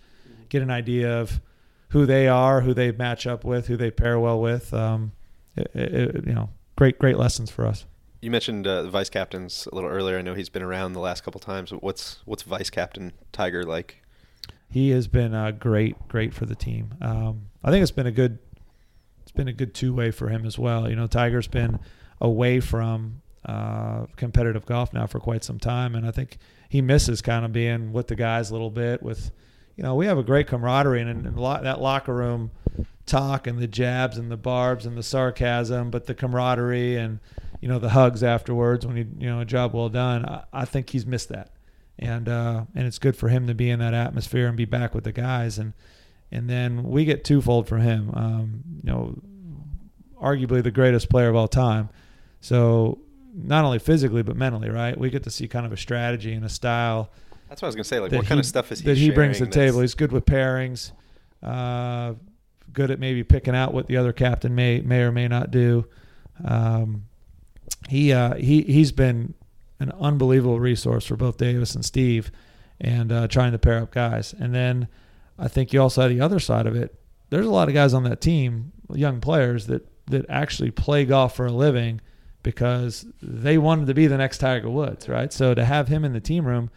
get an idea of who they are, who they match up with, who they pair well with. Um, it, it, you know, great, great lessons for us. You mentioned uh, the vice captains a little earlier. I know he's been around the last couple times. But what's what's vice captain Tiger like? He has been uh, great, great for the team. Um, I think it's been a good, it's been a good two way for him as well. You know, Tiger's been away from uh, competitive golf now for quite some time, and I think he misses kind of being with the guys a little bit. With, you know, we have a great camaraderie, and, and lo- that locker room talk and the jabs and the barbs and the sarcasm, but the camaraderie and you know the hugs afterwards when you you know a job well done. I, I think he's missed that, and uh, and it's good for him to be in that atmosphere and be back with the guys and and then we get twofold from him. Um, you know, arguably the greatest player of all time. So not only physically but mentally, right? We get to see kind of a strategy and a style That's what I was gonna say. Like, what kind of stuff is he that he brings to the table. He's good with pairings, uh, good at maybe picking out what the other captain may may or may not do. Um, he uh, he he's been an unbelievable resource for both Davis and Steve, and uh, trying to pair up guys. And then I think you also have the other side of it. There's a lot of guys on that team, young players that that actually play golf for a living because they wanted to be the next Tiger Woods, right? So to have him in the team room,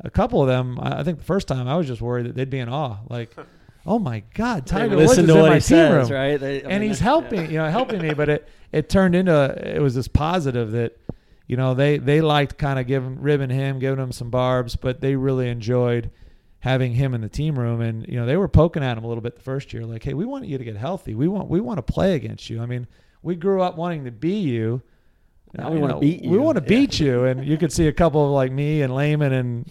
a couple of them, I I think the first time I was just worried that they'd be in awe, like, oh my God, Tiger Woods is in what my he team says, room, right? They- I and mean, he's yeah. helping, you know, helping me. But it it turned into it was this positive that, you know, they they liked kind of giving ribbing him, giving him some barbs, but they really enjoyed having him in the team room and you know they were poking at him a little bit the first year like hey we want you to get healthy we want we want to play against you i mean we grew up wanting to be you Now we wanna know, beat we you. want to Yeah. beat you and you could see a couple of like me and Lehman and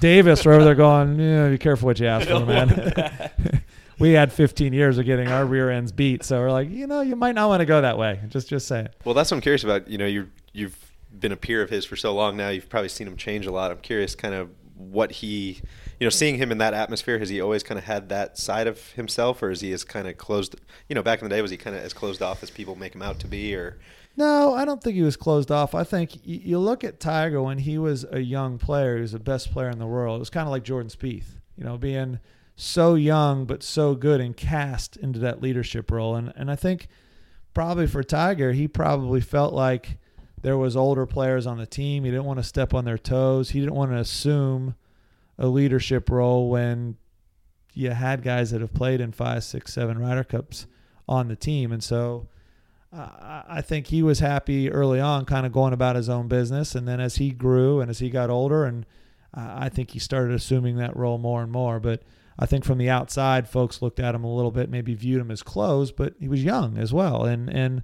Davis were over there going yeah be careful what you ask for man we had 15 years of getting our rear ends beat so we're like you know you might not want to go that way just just say it Well, that's what I'm curious about. You know, you you've been a peer of his for so long now. You've probably seen him change a lot. I'm curious, kind of what he, you know, seeing him in that atmosphere. Has he always kind of had that side of himself, or is he as kind of closed? You know, back in the day, was he kind of as closed off as people make him out to be, or No, I don't think he was closed off. I think you look at Tiger when he was a young player, he was the best player in the world. It was kind of like Jordan Spieth, you know, being so young but so good and cast into that leadership role. And and I think probably for Tiger, he probably felt like there was older players on the team. He didn't want to step on their toes. He didn't want to assume a leadership role when you had guys that have played in five, six, seven Ryder Cups on the team, and so I think he was happy early on, kind of going about his own business, and then as he grew and as he got older, and I think he started assuming that role more and more. But I think from the outside, folks looked at him a little bit, maybe viewed him as close, but he was young as well, and and.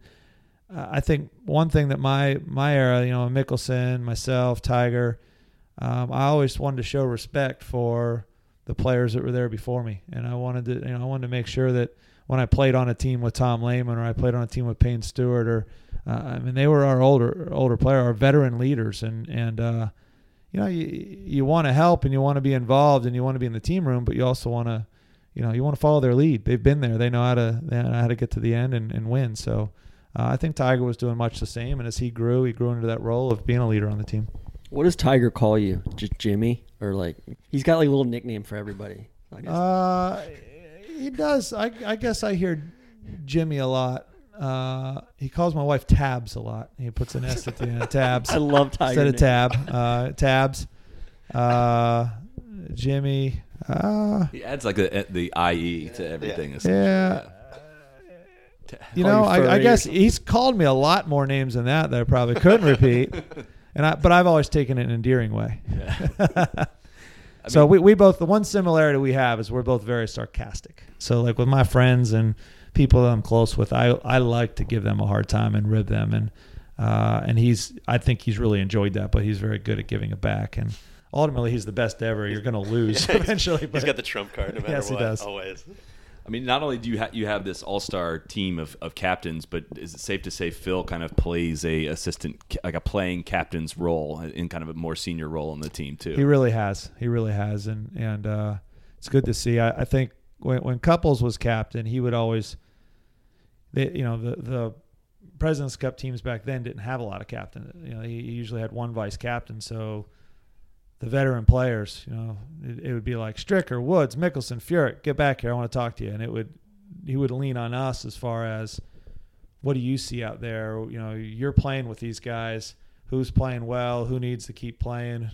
Uh, I think one thing that my my era, you know, Mickelson, myself, Tiger, um, I always wanted to show respect for the players that were there before me, and I wanted to, you know, I wanted to make sure that when I played on a team with Tom Lehman or I played on a team with Payne Stewart or uh, I mean they were our older older player, our veteran leaders, and and uh, you know you you want to help and you want to be involved and you want to be in the team room, but you also want to you know you want to follow their lead. They've been there, they know how to they know how to get to the end and, and win. So. Uh, I think Tiger was doing much the same, and as he grew, he grew into that role of being a leader on the team. What does Tiger call you? Just Jimmy, or like he's got like a little nickname for everybody. I guess. Uh, he does. I, I guess I hear Jimmy a lot. Uh, he calls my wife Tabs a lot. He puts an S at the end of Tabs I love Tiger instead of names. Tab. Uh, tabs. Uh, Jimmy. Uh, He adds like a, the IE to everything. essentially. yeah. You know, I, I guess he's called me a lot more names than that that I probably couldn't repeat. And I, but I've always taken it in an endearing way. so we, we both the one similarity we have is we're both very sarcastic. So like with my friends and people that I'm close with, I I like to give them a hard time and rib them and uh, and he's I think he's really enjoyed that, but he's very good at giving it back and ultimately he's the best ever. You're going to lose eventually. He's but- got the trump card no matter Yes, he what. does. Always. I mean, not only do you ha- you have this all star team of, of captains, but is it safe to say Phil kind of plays a assistant, like a playing captain's role in kind of a more senior role on the team too? He really has. He really has, and and uh, it's good to see. I, I think when when Couples was captain, he would always, they, you know, the the Presidents Cup teams back then didn't have a lot of captain. You know, he usually had one vice captain, so the veteran players, you know, it, it would be like Stricker, Woods, Mickelson, Furyk, get back here. I want to talk to you, and it would he would lean on us as far as what do you see out there? You know, you're playing with these guys. Who's playing well? Who needs to keep playing?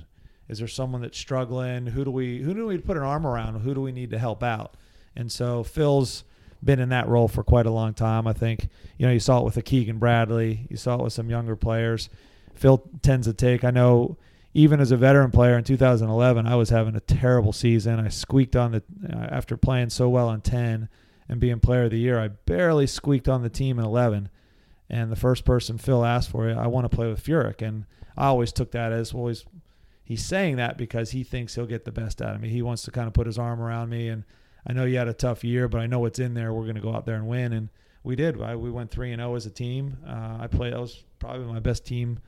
Is there someone that's struggling? Who do we who do we put an arm around? Who do we need to help out? And so Phil's been in that role for quite a long time. I think you know you saw it with the Keegan Bradley. You saw it with some younger players. Phil tends to take. I know even as a veteran player in 2011, I was having a terrible season. I squeaked on the uh, after playing so well in 10 and being player of the year. I barely squeaked on the team in 11. And the first person Phil asked for, I want to play with Furyk, and I always took that as well. He's saying that because he thinks he'll get the best out of me. He wants to kind of put his arm around me, and I know you had a tough year, but I know what's in there. We're going to go out there and win, and we did. I, we went three and zero as a team. Uh, I played. That was probably my best team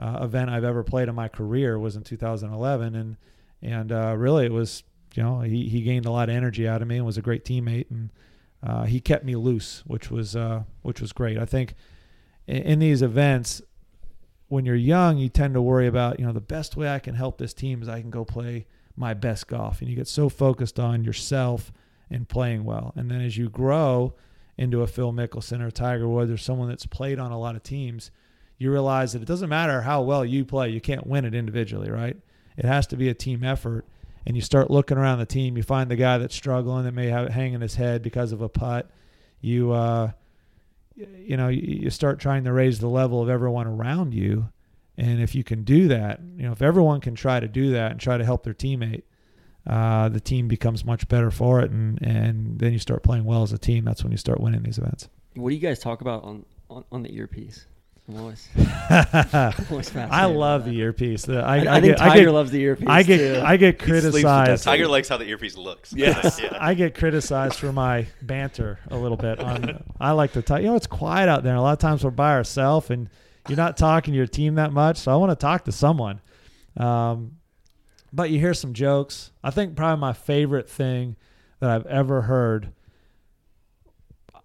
uh, event I've ever played in my career. Was in 2011, and and uh, really it was you know he he gained a lot of energy out of me and was a great teammate, and uh, he kept me loose, which was uh, which was great. I think in, in these events when you're young, you tend to worry about, you know, the best way I can help this team is I can go play my best golf. And you get so focused on yourself and playing well. And then as you grow into a Phil Mickelson or Tiger Woods or someone that's played on a lot of teams, you realize that it doesn't matter how well you play, you can't win it individually, right? It has to be a team effort. And you start looking around the team, you find the guy that's struggling that may have it hanging his head because of a putt. You, uh, you know, you start trying to raise the level of everyone around you. And if you can do that, you know, if everyone can try to do that and try to help their teammate, uh, the team becomes much better for it. And, and then you start playing well as a team. That's when you start winning these events. What do you guys talk about on, on, on the earpiece? I'm I'm always fascinated I by love the earpiece. The, I, I, I, I, think get, Tiger I get, loves the earpiece. I get, too. I get sleeps with that criticized. Tiger likes how the earpiece looks. Yes. yeah. I get criticized for my banter a little bit. On, I like to talk. You know, it's quiet out there. A lot of times we're by ourselves and you're not talking to your team that much. So I want to talk to someone. Um, but you hear some jokes. I think probably my favorite thing that I've ever heard.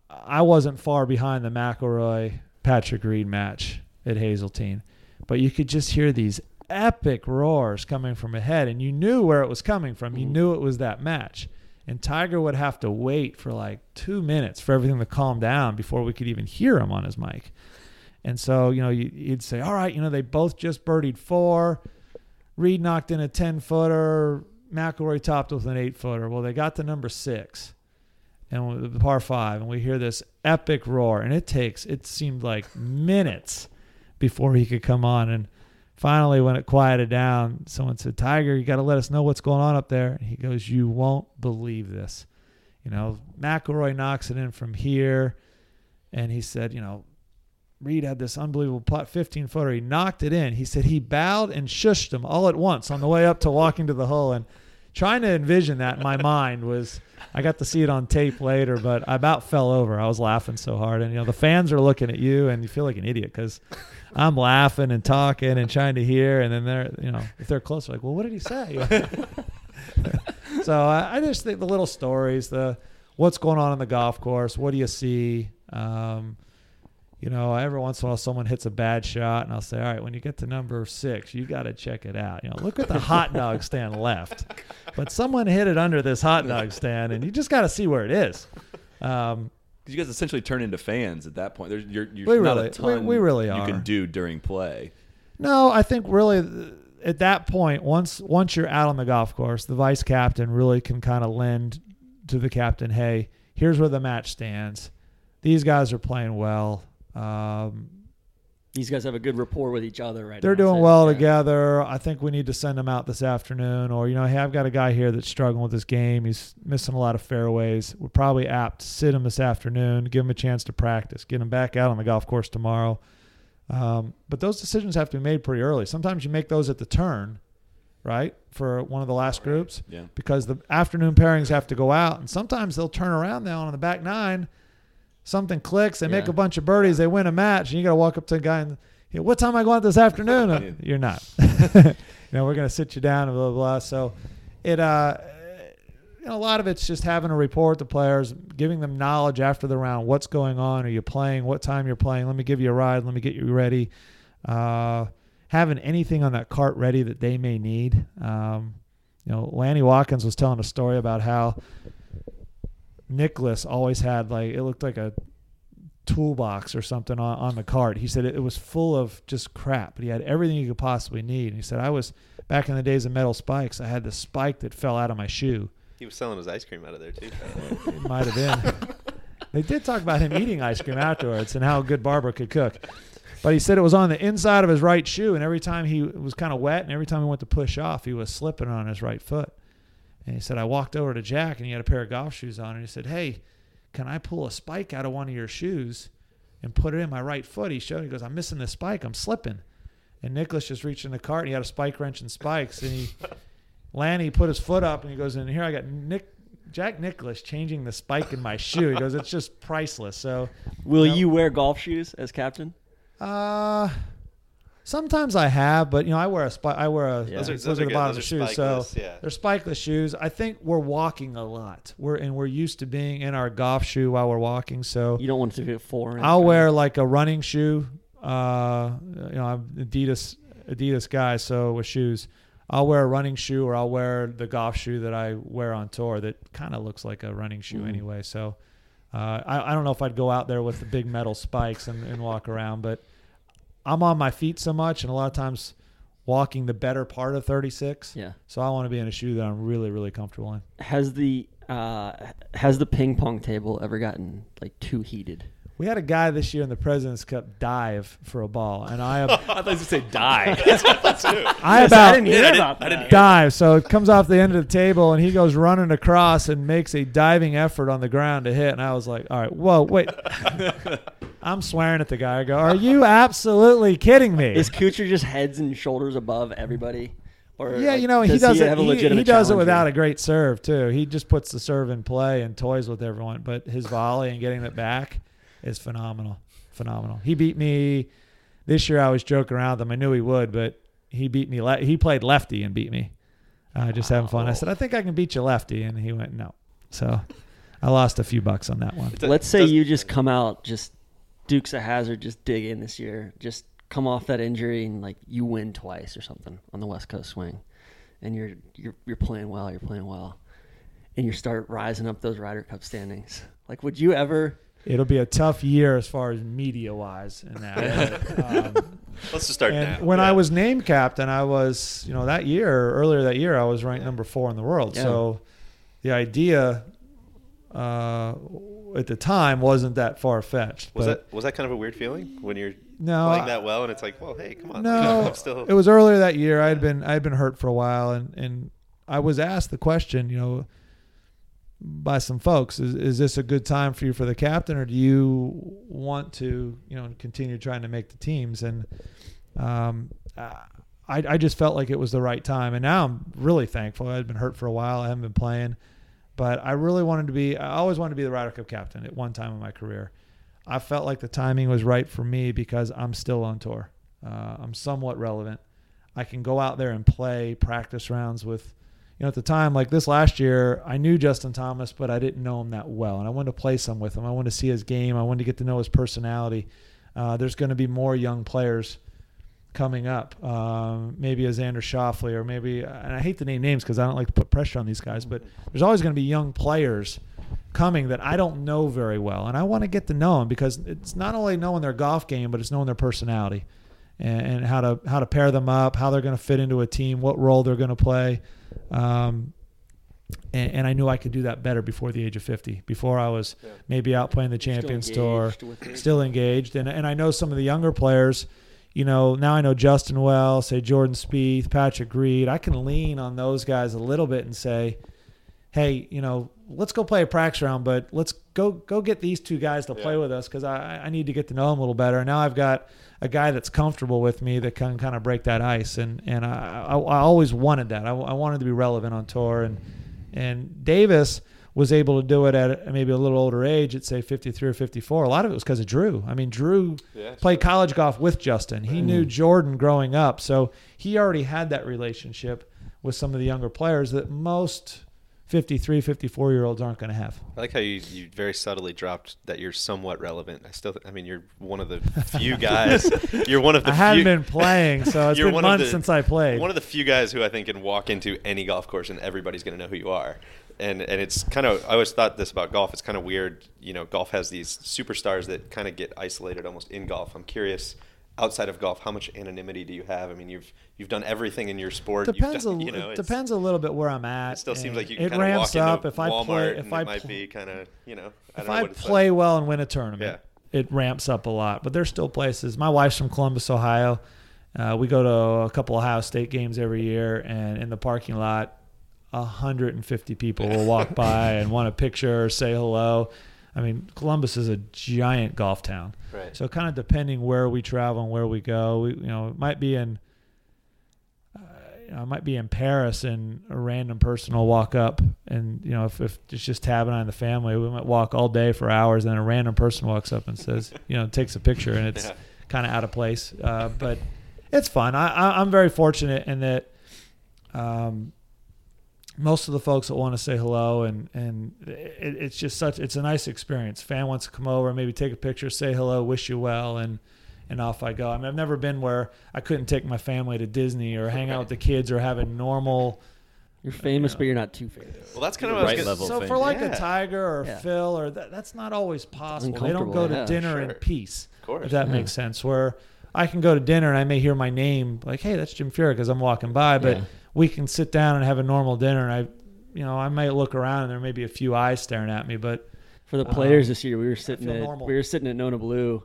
I wasn't far behind the McIlroy Patrick Reed match at Hazeltine, but you could just hear these epic roars coming from ahead, and you knew where it was coming from. You mm-hmm. knew it was that match, and Tiger would have to wait for like two minutes for everything to calm down before we could even hear him on his mic. And so, you know, you, you'd say, all right, you know, they both just birdied four. Reed knocked in a 10 footer. McIlroy topped with an eight footer. Well, they got to number six and the par five, and we hear this epic roar. And it takes, it seemed like minutes before he could come on. And finally, when it quieted down, someone said, Tiger, you got to let us know what's going on up there. And he goes, You won't believe this. You know, McIlroy knocks it in from here. And he said, You know, Reed had this unbelievable putt, 15 footer. He knocked it in. He said he bowed and shushed him all at once on the way up to walking to the hole. And trying to envision that in my mind was, I got to see it on tape later, but I about fell over. I was laughing so hard. And, you know, the fans are looking at you and you feel like an idiot because I'm laughing and talking and trying to hear. And then they're, you know, if they're close, they're like, well, what did he say? so I, I just think the little stories, the what's going on in the golf course, what do you see? Um, you know, every once in a while someone hits a bad shot, and I'll say, all right, when you get to number six, you got to check it out. You know, look at the hot dog stand left, but someone hit it under this hot dog stand, and you just got to see where it is. Um, you guys essentially turn into fans at that point. There's you're, you're We not really- a ton we- we really you are. can do during play. No, I think really at that point, once once you're out on the golf course, the vice captain really can kind of lend to the captain, hey, here's where the match stands. These guys are playing well. Um, These guys have a good rapport with each other right they're now. doing so, well yeah. together. I think we need to send them out this afternoon, or you know, hey, I've got a guy here that's struggling with this game. He's missing a lot of fairways. We're probably apt to sit him this afternoon, give him a chance to practice, get him back out on the golf course tomorrow. Um, but those decisions have to be made pretty early. Sometimes you make those at the turn, right, for one of the last groups, Yeah. because the afternoon pairings have to go out, and sometimes they'll turn around now on the back nine. Something clicks, they make a bunch of birdies, they win a match, and you got to walk up to the guy and, know, what time am I going out this afternoon? And You're not. you know, we're going to sit you down and blah, blah, blah. So it, uh, you know, a lot of it's just having a report to players, giving them knowledge after the round. What's going on? Are you playing? What time you're playing? Let me give you a ride. Let me get you ready. Uh, having anything on that cart ready that they may need. Um, you know, Lanny Wadkins was telling a story about how Nicklaus always had like it looked like a toolbox or something on, on the cart. He said it, it was full of just crap, but he had everything you could possibly need. And he said, I was back in the days of metal spikes. I had the spike that fell out of my shoe. He was selling his ice cream out of there too. It might have been. they did talk about him eating ice cream afterwards and how good Barbara could cook. But he said it was on the inside of his right shoe, and every time he was kind of wet, and every time he went to push off, he was slipping on his right foot. And he said, I walked over to Jack, and he had a pair of golf shoes on, and he said, Hey, can I pull a spike out of one of your shoes and put it in my right foot? He showed. He goes, I'm missing the spike. I'm slipping. And Nicklaus just reached in the cart, and he had a spike wrench and spikes, and he Lanny put his foot up, and he goes, and here I got Nick. Jack Nicklaus changing the spike in my shoe. He goes, it's just priceless. So, Will No. you wear golf shoes as captain? uh, sometimes I have, but you know, I wear a spike. I wear a Yeah. Those are- those, those are are the good. bottom Those of are the shoes. So spikeless, yeah. they're spikeless shoes. I think we're walking a lot. We're and we're used to being in our golf shoe while we're walking. So You don't want it to be a four. I'll wear like a running shoe. Uh, you know, I'm Adidas Adidas guy, so with shoes, I'll wear a running shoe or I'll wear the golf shoe that I wear on tour that kind of looks like a running shoe Mm. anyway. So uh, I, I don't know if I'd go out there with the big metal spikes and, and walk around, but I'm on my feet so much, and a lot of times walking the better part of 36. Yeah. So I want to be in a shoe that I'm really, really comfortable in. Has the uh, has the ping pong table ever gotten like too heated? We had a guy this year in the President's Cup dive for a ball, and I I thought you say die. I about didn't hear about that. dive. So it comes off the end of the table, and he goes running across and makes a diving effort on the ground to hit. And I was like, "All right, whoa, wait!" I'm swearing at the guy. I go, "Are you absolutely kidding me?" Is Kuchar just heads and shoulders above everybody? Or yeah, like, you know, he does does it. have a He, legitimate he does it without here? a great serve too. He just puts the serve in play and toys with everyone. But his volley and getting it back is phenomenal. Phenomenal. He beat me this year. I was joking around with him. I knew he would, but he beat me. Le- he played lefty and beat me. Uh, just having fun. I said, I think I can beat you lefty, and he went no. So I lost a few bucks on that one. Let's say you just come out, just Dukes of Hazzard, just dig in this year, just come off that injury and like you win twice or something on the West Coast swing, and you're you're you're playing well, you're playing well, and you start rising up those Ryder Cup standings? Like, would you ever? It'll be a tough year as far as media wise and that. um, Let's just start and now. when Yeah. I was named captain, I was, you know, that year, earlier that year, I was ranked number four in the world. Yeah. So the idea uh, at the time wasn't that far fetched. was that was that kind of a weird feeling when you're no, playing that well and it's like, well, hey, come on, no, I'm still it was earlier that year. I had been I had been hurt for a while, and and I was asked the question, you know, by some folks, is is this a good time for you for the captain, or do you want to, you know, continue trying to make the teams? And um, I I just felt like it was the right time, and now I'm really thankful. I had been hurt for a while. I haven't been playing, but I really wanted to be. I always wanted to be the Ryder Cup captain at one time in my career. I felt like the timing was right for me because I'm still on tour. Uh, I'm somewhat relevant. I can go out there and play practice rounds with, you know, at the time, like this last year, I knew Justin Thomas, but I didn't know him that well. And I wanted to play some with him. I wanted to see his game. I wanted to get to know his personality. Uh, there's going to be more young players coming up. Um, maybe a Xander Schauffele, or maybe, and I hate to name names because I don't like to put pressure on these guys, but there's always going to be young players coming that I don't know very well, and I want to get to know them because it's not only knowing their golf game, but it's knowing their personality and, and how to how to pair them up, how they're going to fit into a team, what role they're going to play. Um, and, and I knew I could do that better before the age of 50, before I was maybe out playing the Champions Tour engaged with it? still engaged. And and I know some of the younger players. You know, now I know Justin well, say Jordan Spieth, Patrick Reed. I can lean on those guys a little bit and say, hey, you know, let's go play a practice round, but let's go go get these two guys to play Yeah. with us because I, I need to get to know them a little better. And now I've got a guy that's comfortable with me that can kind of break that ice. And and I, I, I always wanted that. I, I wanted to be relevant on tour. And and Davis was able to do it at maybe a little older age, at say 53 or 54. A lot of it was because of Drew. I mean, Drew Yeah, played college golf with Justin. He mm. knew Jordan growing up, so he already had that relationship with some of the younger players that most 53, 54 year olds aren't going to have. I like how you, you very subtly dropped that you're somewhat relevant. I still, I mean, you're one of the few guys. You're one of the. I hadn't few, been playing, so it's been months the- since I played. One of the few guys who I think can walk into any golf course and everybody's going to know who you are. And and it's kind of I always thought this about golf. It's kind of weird. You know, golf has these superstars that kind of get isolated almost in golf. I'm curious. Outside of golf, how much anonymity do you have? I mean, you've you've done everything in your sport. Depends done- a, you know, it depends a little bit where I'm at. It still seems like you can it kind of walk ramps up if I Walmart play. If I might pl- be kind of you know. I if don't know I it's like. play well and win a tournament, Yeah. it ramps up a lot. But there's still places. My wife's from Columbus, Ohio. Uh, we go to a couple Ohio State games every year, and in the parking lot, 150 people will walk by and want a picture or say hello. I mean, Columbus is a giant golf town. Right. So kind of depending where we travel and where we go, we, you know, it might be in, uh, you know, I might be in Paris and a random person will walk up and you know if, if it's just Tab and I and the family, we might walk all day for hours, and then a random person walks up and says, you know, takes a picture, and it's Yeah. kind of out of place, uh, but it's fun. I, I, I'm very fortunate in that. Um, most of the folks that want to say hello and and it, it's just such it's a nice experience. Fan wants to come over, maybe take a picture, say hello, wish you well, and and off I go. I mean, I've never been where I couldn't take my family to Disney or hang out with the kids or have a normal. You're famous, but you're not too famous. Well, that's kind of what I Right level. So thing. for like Yeah. a Tiger or Yeah. Phil or that, that's not always possible. They don't go to yeah, dinner in peace. Of course. If that makes sense. Where I can go to dinner and I may hear my name like, "Hey, that's Jim Furyk," because I'm walking by, but Yeah. We can sit down and have a normal dinner, and I, you know, I might look around and there may be a few eyes staring at me, but For the players Um, this year, we were sitting at normal. we were sitting at Nona Blue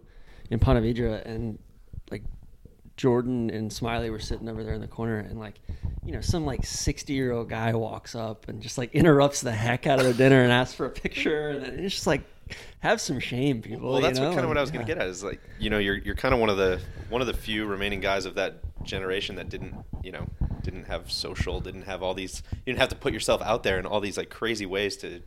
in Ponte Vedra, and like Jordan and Smylie were sitting over there in the corner, and like you know some like sixty year old guy walks up and just like interrupts the heck out of their dinner and asks for a picture, and it's just like have some shame, people. Well, that's you know? what, kind of what I was Yeah. going to get at. Is like you know you're you're kind of one of the one of the few remaining guys of that generation that didn't you know didn't have social, didn't have all these. You didn't have to put yourself out there in all these like crazy ways to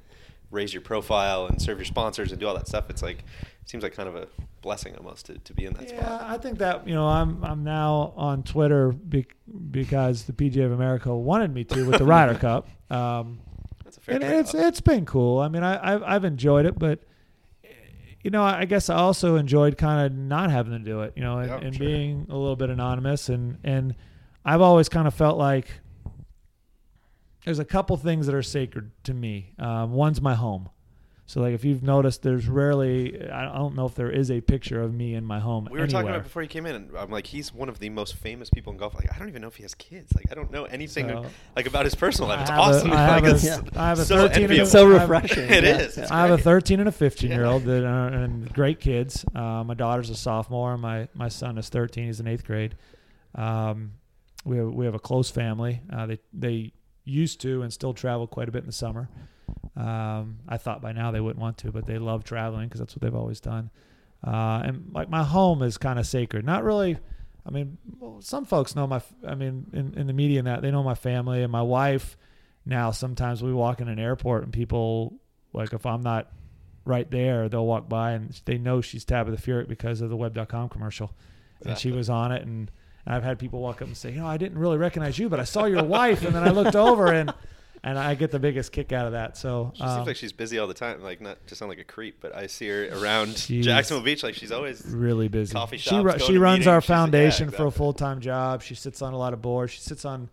raise your profile and serve your sponsors and do all that stuff. It's like it seems like kind of a blessing almost to, to be in that Yeah, spot. I think that you know I'm I'm now on Twitter be, because the PGA of America wanted me to with the Ryder Cup. Um, That's a fair and it's trade-off. it's been cool. I mean, I I've, I've enjoyed it, but you know, I guess I also enjoyed kind of not having to do it. You know, and, Yeah, and sure. being a little bit anonymous, and and I've always kind of felt like there's a couple things that are sacred to me. Um, one's my home. So like if you've noticed, there's rarely I I don't know if there is a picture of me in my home. We were talking anywhere. about before you came in, and I'm like, he's one of the most famous people in golf. Like, I don't even know if he has kids. Like, I don't know anything So- like about his personal life. I It's have a- awesome. I have like, a- it's Yeah. I have a so 13 and a- so refreshing. It yeah, is. It's I have a 13 and a 15 year old that are and great kids. Uh, my daughter's a sophomore. My my son is 13. He's in eighth grade. Um, we have we have a close family. Uh, they they used to and still travel quite a bit in the summer. Um, I thought by now they wouldn't want to, but they love traveling because that's what they've always done. Uh, and like my home is kind of sacred. Not really. I mean, well, some folks know my. I mean, in, in the media and that they know my family and my wife. Now sometimes we walk in an airport and people like if I'm not right there, they'll walk by and they know she's Tabitha Furyk because of the Web.com commercial, and she was on it. And I've had people walk up and say, you know, I didn't really recognize you, but I saw your wife, and then I looked over and and I get the biggest kick out of that. So She um, seems like she's busy all the time. Like, not to sound like a creep, but I see her around Jacksonville Beach. Like, she's always really busy. Coffee she ru- she to runs our meetings. She's- yeah, foundation for a full time job. She sits on a lot of boards. She sits on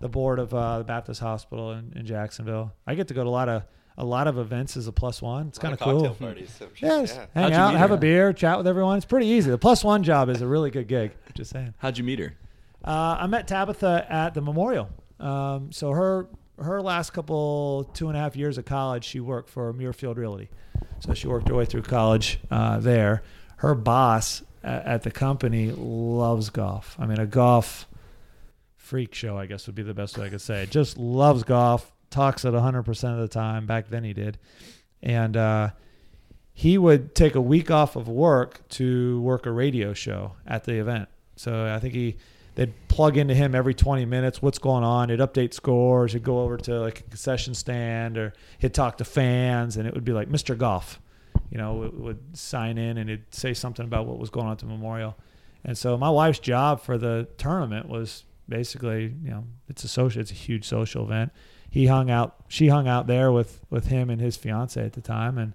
the board of uh, the Baptist Hospital in, in Jacksonville. I get to go to a lot of a lot of events as a plus one. It's kind of cocktail cool. parties. So she's- Yes, yeah. hang How'd out, have her? a beer, chat with everyone. It's pretty easy. The plus one job is a really good gig. Just saying. How'd you meet her? Uh, I met Tabitha at the memorial. Um, so her her last couple two and a half years of college, she worked for Muirfield Realty. So she worked her way through college uh, there. Her boss at, at the company loves golf. I mean, a golf freak show, I guess would be the best way I could say. Just loves golf. Talks it 100% of the time. Back then he did. And uh, he would take a week off of work to work a radio show at the event. So I think he they'd plug into him every 20 minutes what's going on? He'd update scores he'd go over to like a concession stand or he'd talk to fans and it would be like mr golf you know would, sign in and he'd say something about what was going on at the memorial. And so my wife's job for the tournament was basically you know it's a social it's a huge social event. He hung out she hung out there with with him and his fiance at the time and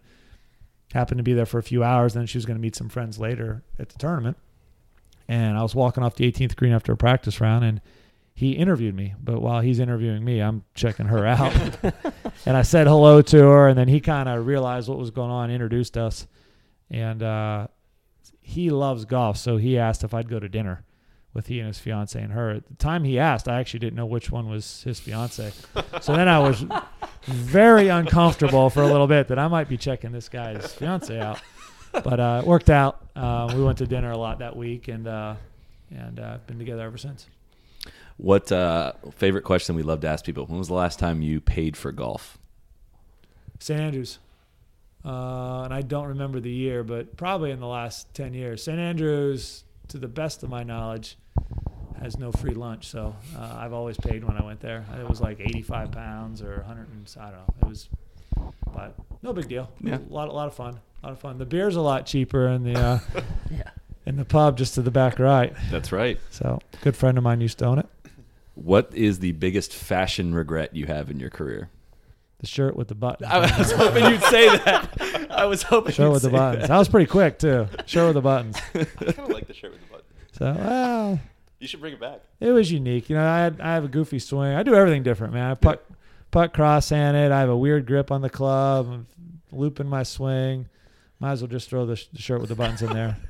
happened to be there for a few hours then she was going to meet some friends later at the tournament and I was walking off the 18th green after a practice round, and he interviewed me. But while he's interviewing me, I'm checking her out. and I said hello to her, and then he kind of realized what was going on, introduced us, and uh, he loves golf, so he asked if I'd go to dinner with he and his fiance and her. At the time he asked, I actually didn't know which one was his fiance. so then I was very uncomfortable for a little bit that I might be checking this guy's fiance out but uh, it worked out. Uh, we went to dinner a lot that week, and uh, and uh, been together ever since. What uh, favorite question we love to ask people? When was the last time you paid for golf? St. Andrews, uh, and I don't remember the year, but probably in the last ten years. St. Andrews, to the best of my knowledge, has no free lunch, so uh, I've always paid when I went there. It was like eighty-five pounds or hundred and I don't know. It was, but no big deal. Yeah. a lot, a lot of fun, lot of fun. The beer's a lot cheaper in the uh, Yeah. in the pub just to the back right. That's right. So, good friend of mine used to own it. What is the biggest fashion regret you have in your career? The shirt with the buttons. I was hoping you'd say that. I was hoping shirt you'd with the buttons. that. That. was pretty quick too. Shirt with the buttons. I kind of like the shirt with the buttons. So, well, You should bring it back. it was unique. You know, I had I have a goofy swing. I do everything different, man. I putt putt cross handed. I have a weird grip on the club. I'm looping my swing. Might as well just throw the, sh- the shirt with the buttons in there.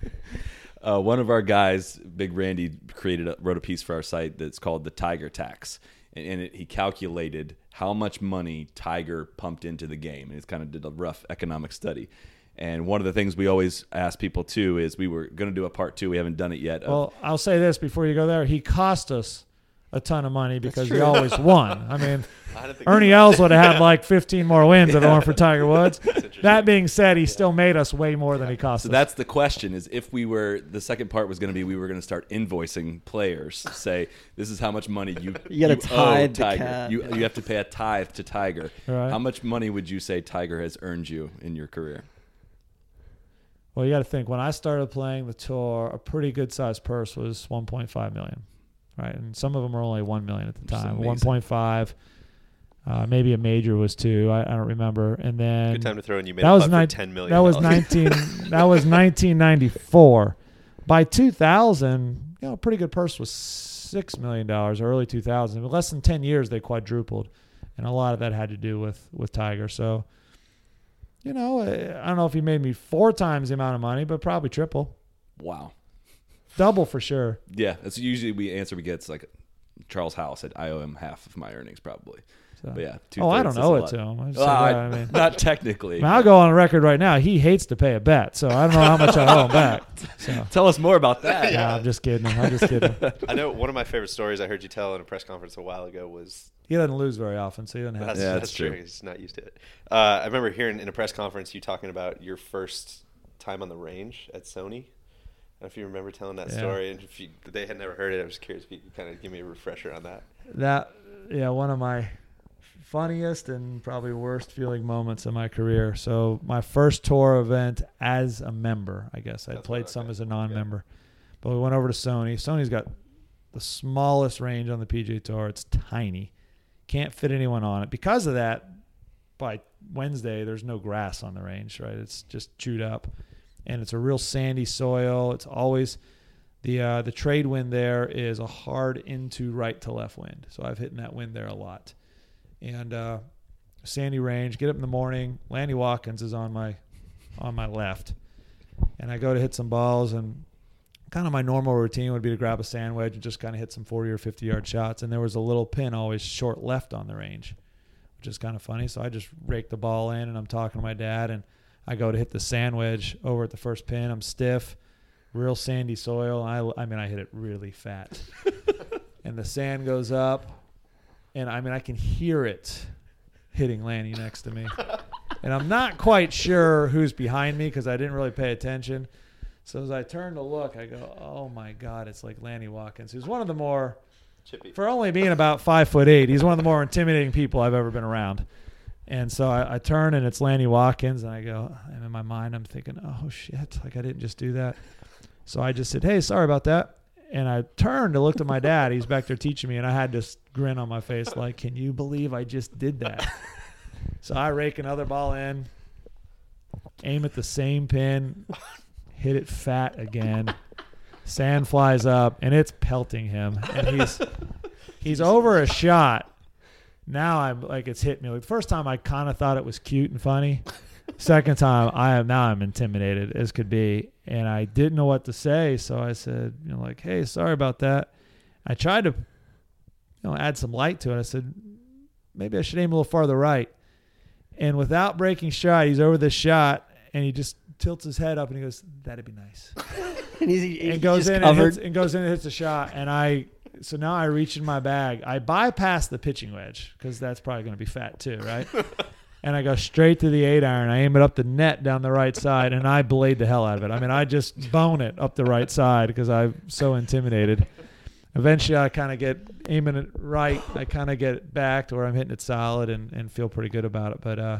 Uh, one of our guys, Big Randy, created a, wrote a piece for our site that's called the Tiger Tax, and in it he calculated how much money Tiger pumped into the game, and he's kind of did a rough economic study. And one of the things we always ask people too is we were going to do a part two, we haven't done it yet. of- Well, I'll say this before you go there. He cost us a ton of money because he always won. I mean, I Ernie Els would have had like 15 more wins if it weren't for Tiger Woods. That being said, he still made us way more than he cost So us. that's the question: is if we were the second part was going to be we were going to start invoicing players, say this is how much money you You gotta owe tithe Tiger. You you have to pay a tithe to Tiger. Right. How much money would you say Tiger has earned you in your career? Well, you got to think when I started playing the tour, a pretty good sized purse was 1.5 million, right? And some of them were only 1 million at the time. 1.5, uh, maybe a major was two. I, I don't remember. And then Good time to throw in. You made that was putt nine- for ten million. that was 19. that was 1994. By 2000, you know, a pretty good purse was six million dollars. Early 2000, less than 10 years, they quadrupled. and a lot of that had to do with with Tiger. So, you know, I I don't know if he made me four times the amount of money, but probably triple, Wow. Double for sure. Yeah, that's usually we answer we get. It's like Charles Howell said, I owe him half of my earnings probably. So. But yeah, Oh, I don't two-thirds know a it lot. to him. I just Well, said I- that, I mean- not technically. I mean, I'll go on record right now. He hates to pay a bet, so I don't know how much I owe him back. So, Tell us more about that. yeah, I'm just kidding. I'm just kidding. I know one of my favorite stories I heard you tell in a press conference a while ago was He doesn't lose very often, so he doesn't have. That's, to. Yeah, that's that's true. true. He's not used to it. Uh, I remember hearing in a press conference you talking about your first time on the range at Sony. I don't know if you remember telling that Yeah. story, and if you, they had never heard it, I was curious if you could kind of give me a refresher on that. that yeah one of my funniest and probably worst feeling moments in my career. So my first tour event as a member i guess. I played some as a non-member but we went over to sony. Sony's got the smallest range on the pga tour. It's tiny. Can't fit anyone on it. Because of that by wednesday there's no grass on the range right? It's just chewed up and it's a real sandy soil it's always the uh, the trade wind there is a hard into right to left wind, so I've hit in that wind there a lot. And uh, sandy range, get up in the morning. Lanny Wadkins is on my on my left, and I go to hit some balls, and kind of my normal routine would be to grab a sand wedge and just kind of hit some 40 or 50 yard shots. And there was a little pin always short left on the range, which is kind of funny. So I just rake the ball in, and I'm talking to my dad, and I go to hit the sand wedge over at the first pin. I'm stiff real sandy soil. I, I mean, I hit it really fat, and the sand goes up, and I mean, I can hear it hitting Lanny next to me, and I'm not quite sure who's behind me because I didn't really pay attention. So as I turn to look, I go, "Oh my God, it's like Lanny Wadkins, who's one of the more, Chippy. for only being about five foot eight, he's one of the more intimidating people I've ever been around." And so I, I turn and it's Lanny Wadkins, and I go, and in my mind, I'm thinking, "Oh shit, like I didn't just do that." So I just said, "Hey, sorry about that." And I turned to look at my dad. He's back there teaching me, and I had this grin on my face, like, "Can you believe I just did that?" so I rake another ball in, aim at the same pin, hit it fat again. Sand flies up, and it's pelting him, and he's he's over a shot. Now I'm like it's hit me. Like the first time, I kind of thought it was cute and funny. Second time, I am now I'm intimidated as could be, and I didn't know what to say. So I said, you know, like, hey, sorry about that. I tried to, you know, add some light to it. I said, maybe I should aim a little farther right. And without breaking shot, he's over the shot, and he just tilts his head up and he goes, "That'd be nice." and he's, he, and goes in and, hits, and goes in and hits a shot. And I so now I reach in my bag. I bypass the pitching wedge because that's probably going to be fat too, right? and I go straight to the eight iron. I aim it up the net down the right side, and I blade the hell out of it. I mean, I just bone it up the right side because I'm so intimidated. Eventually, I kind of get aiming it right. I kind of get it back to where I'm hitting it solid and, and feel pretty good about it. But uh,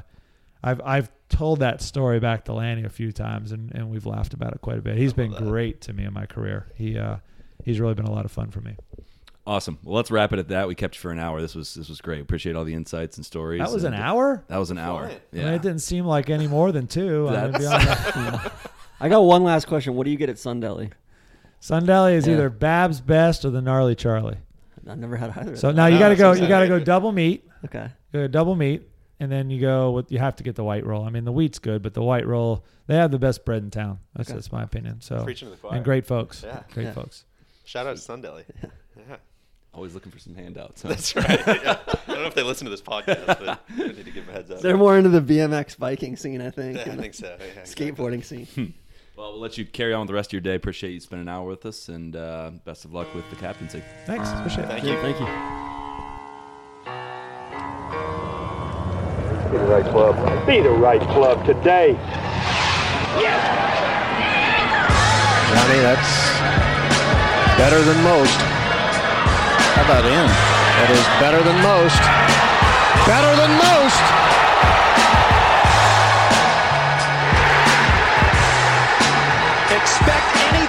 I've I've told that story back to Lanny a few times, and, and we've laughed about it quite a bit. He's been great to me in my career. He uh, he's really been a lot of fun for me. Awesome. Well, let's wrap it at that. We kept you for an hour. This was this was great. Appreciate all the insights and stories. That was an and- hour. That was an hour. Flying. I mean, Yeah. it didn't seem like any more than two. I'm gonna be honest. I got one last question. What do you get at Sun Deli? Sun Deli is Yeah. either Bab's Best or the Gnarly Charlie. I've never had either. of So them. now you got to go. so You got to go double meat. okay. Go double meat, and then you go with. You have to get the white roll. I mean, the wheat's good, but the white roll they have the best bread in town. That's, Okay. that's my opinion. So Preaching to the choir. and great folks. Yeah. great Yeah. folks. Shout out to Sun Deli. Yeah. Always looking for some handouts. huh? That's right. Yeah. I don't know if they listen to this podcast, but I need to give them a heads up. They're more into the BMX biking scene, I think. Yeah, I think so. Yeah, exactly. Skateboarding scene. Well, we'll let you carry on with the rest of your day. Appreciate you spending an hour with us, and uh, best of luck with the captaincy. Thanks. Appreciate it. Thank you. thank you. Be the right club. Be the right club today. Johnny, that's better than most. How about in? That is better than most. Better than most. Expect anything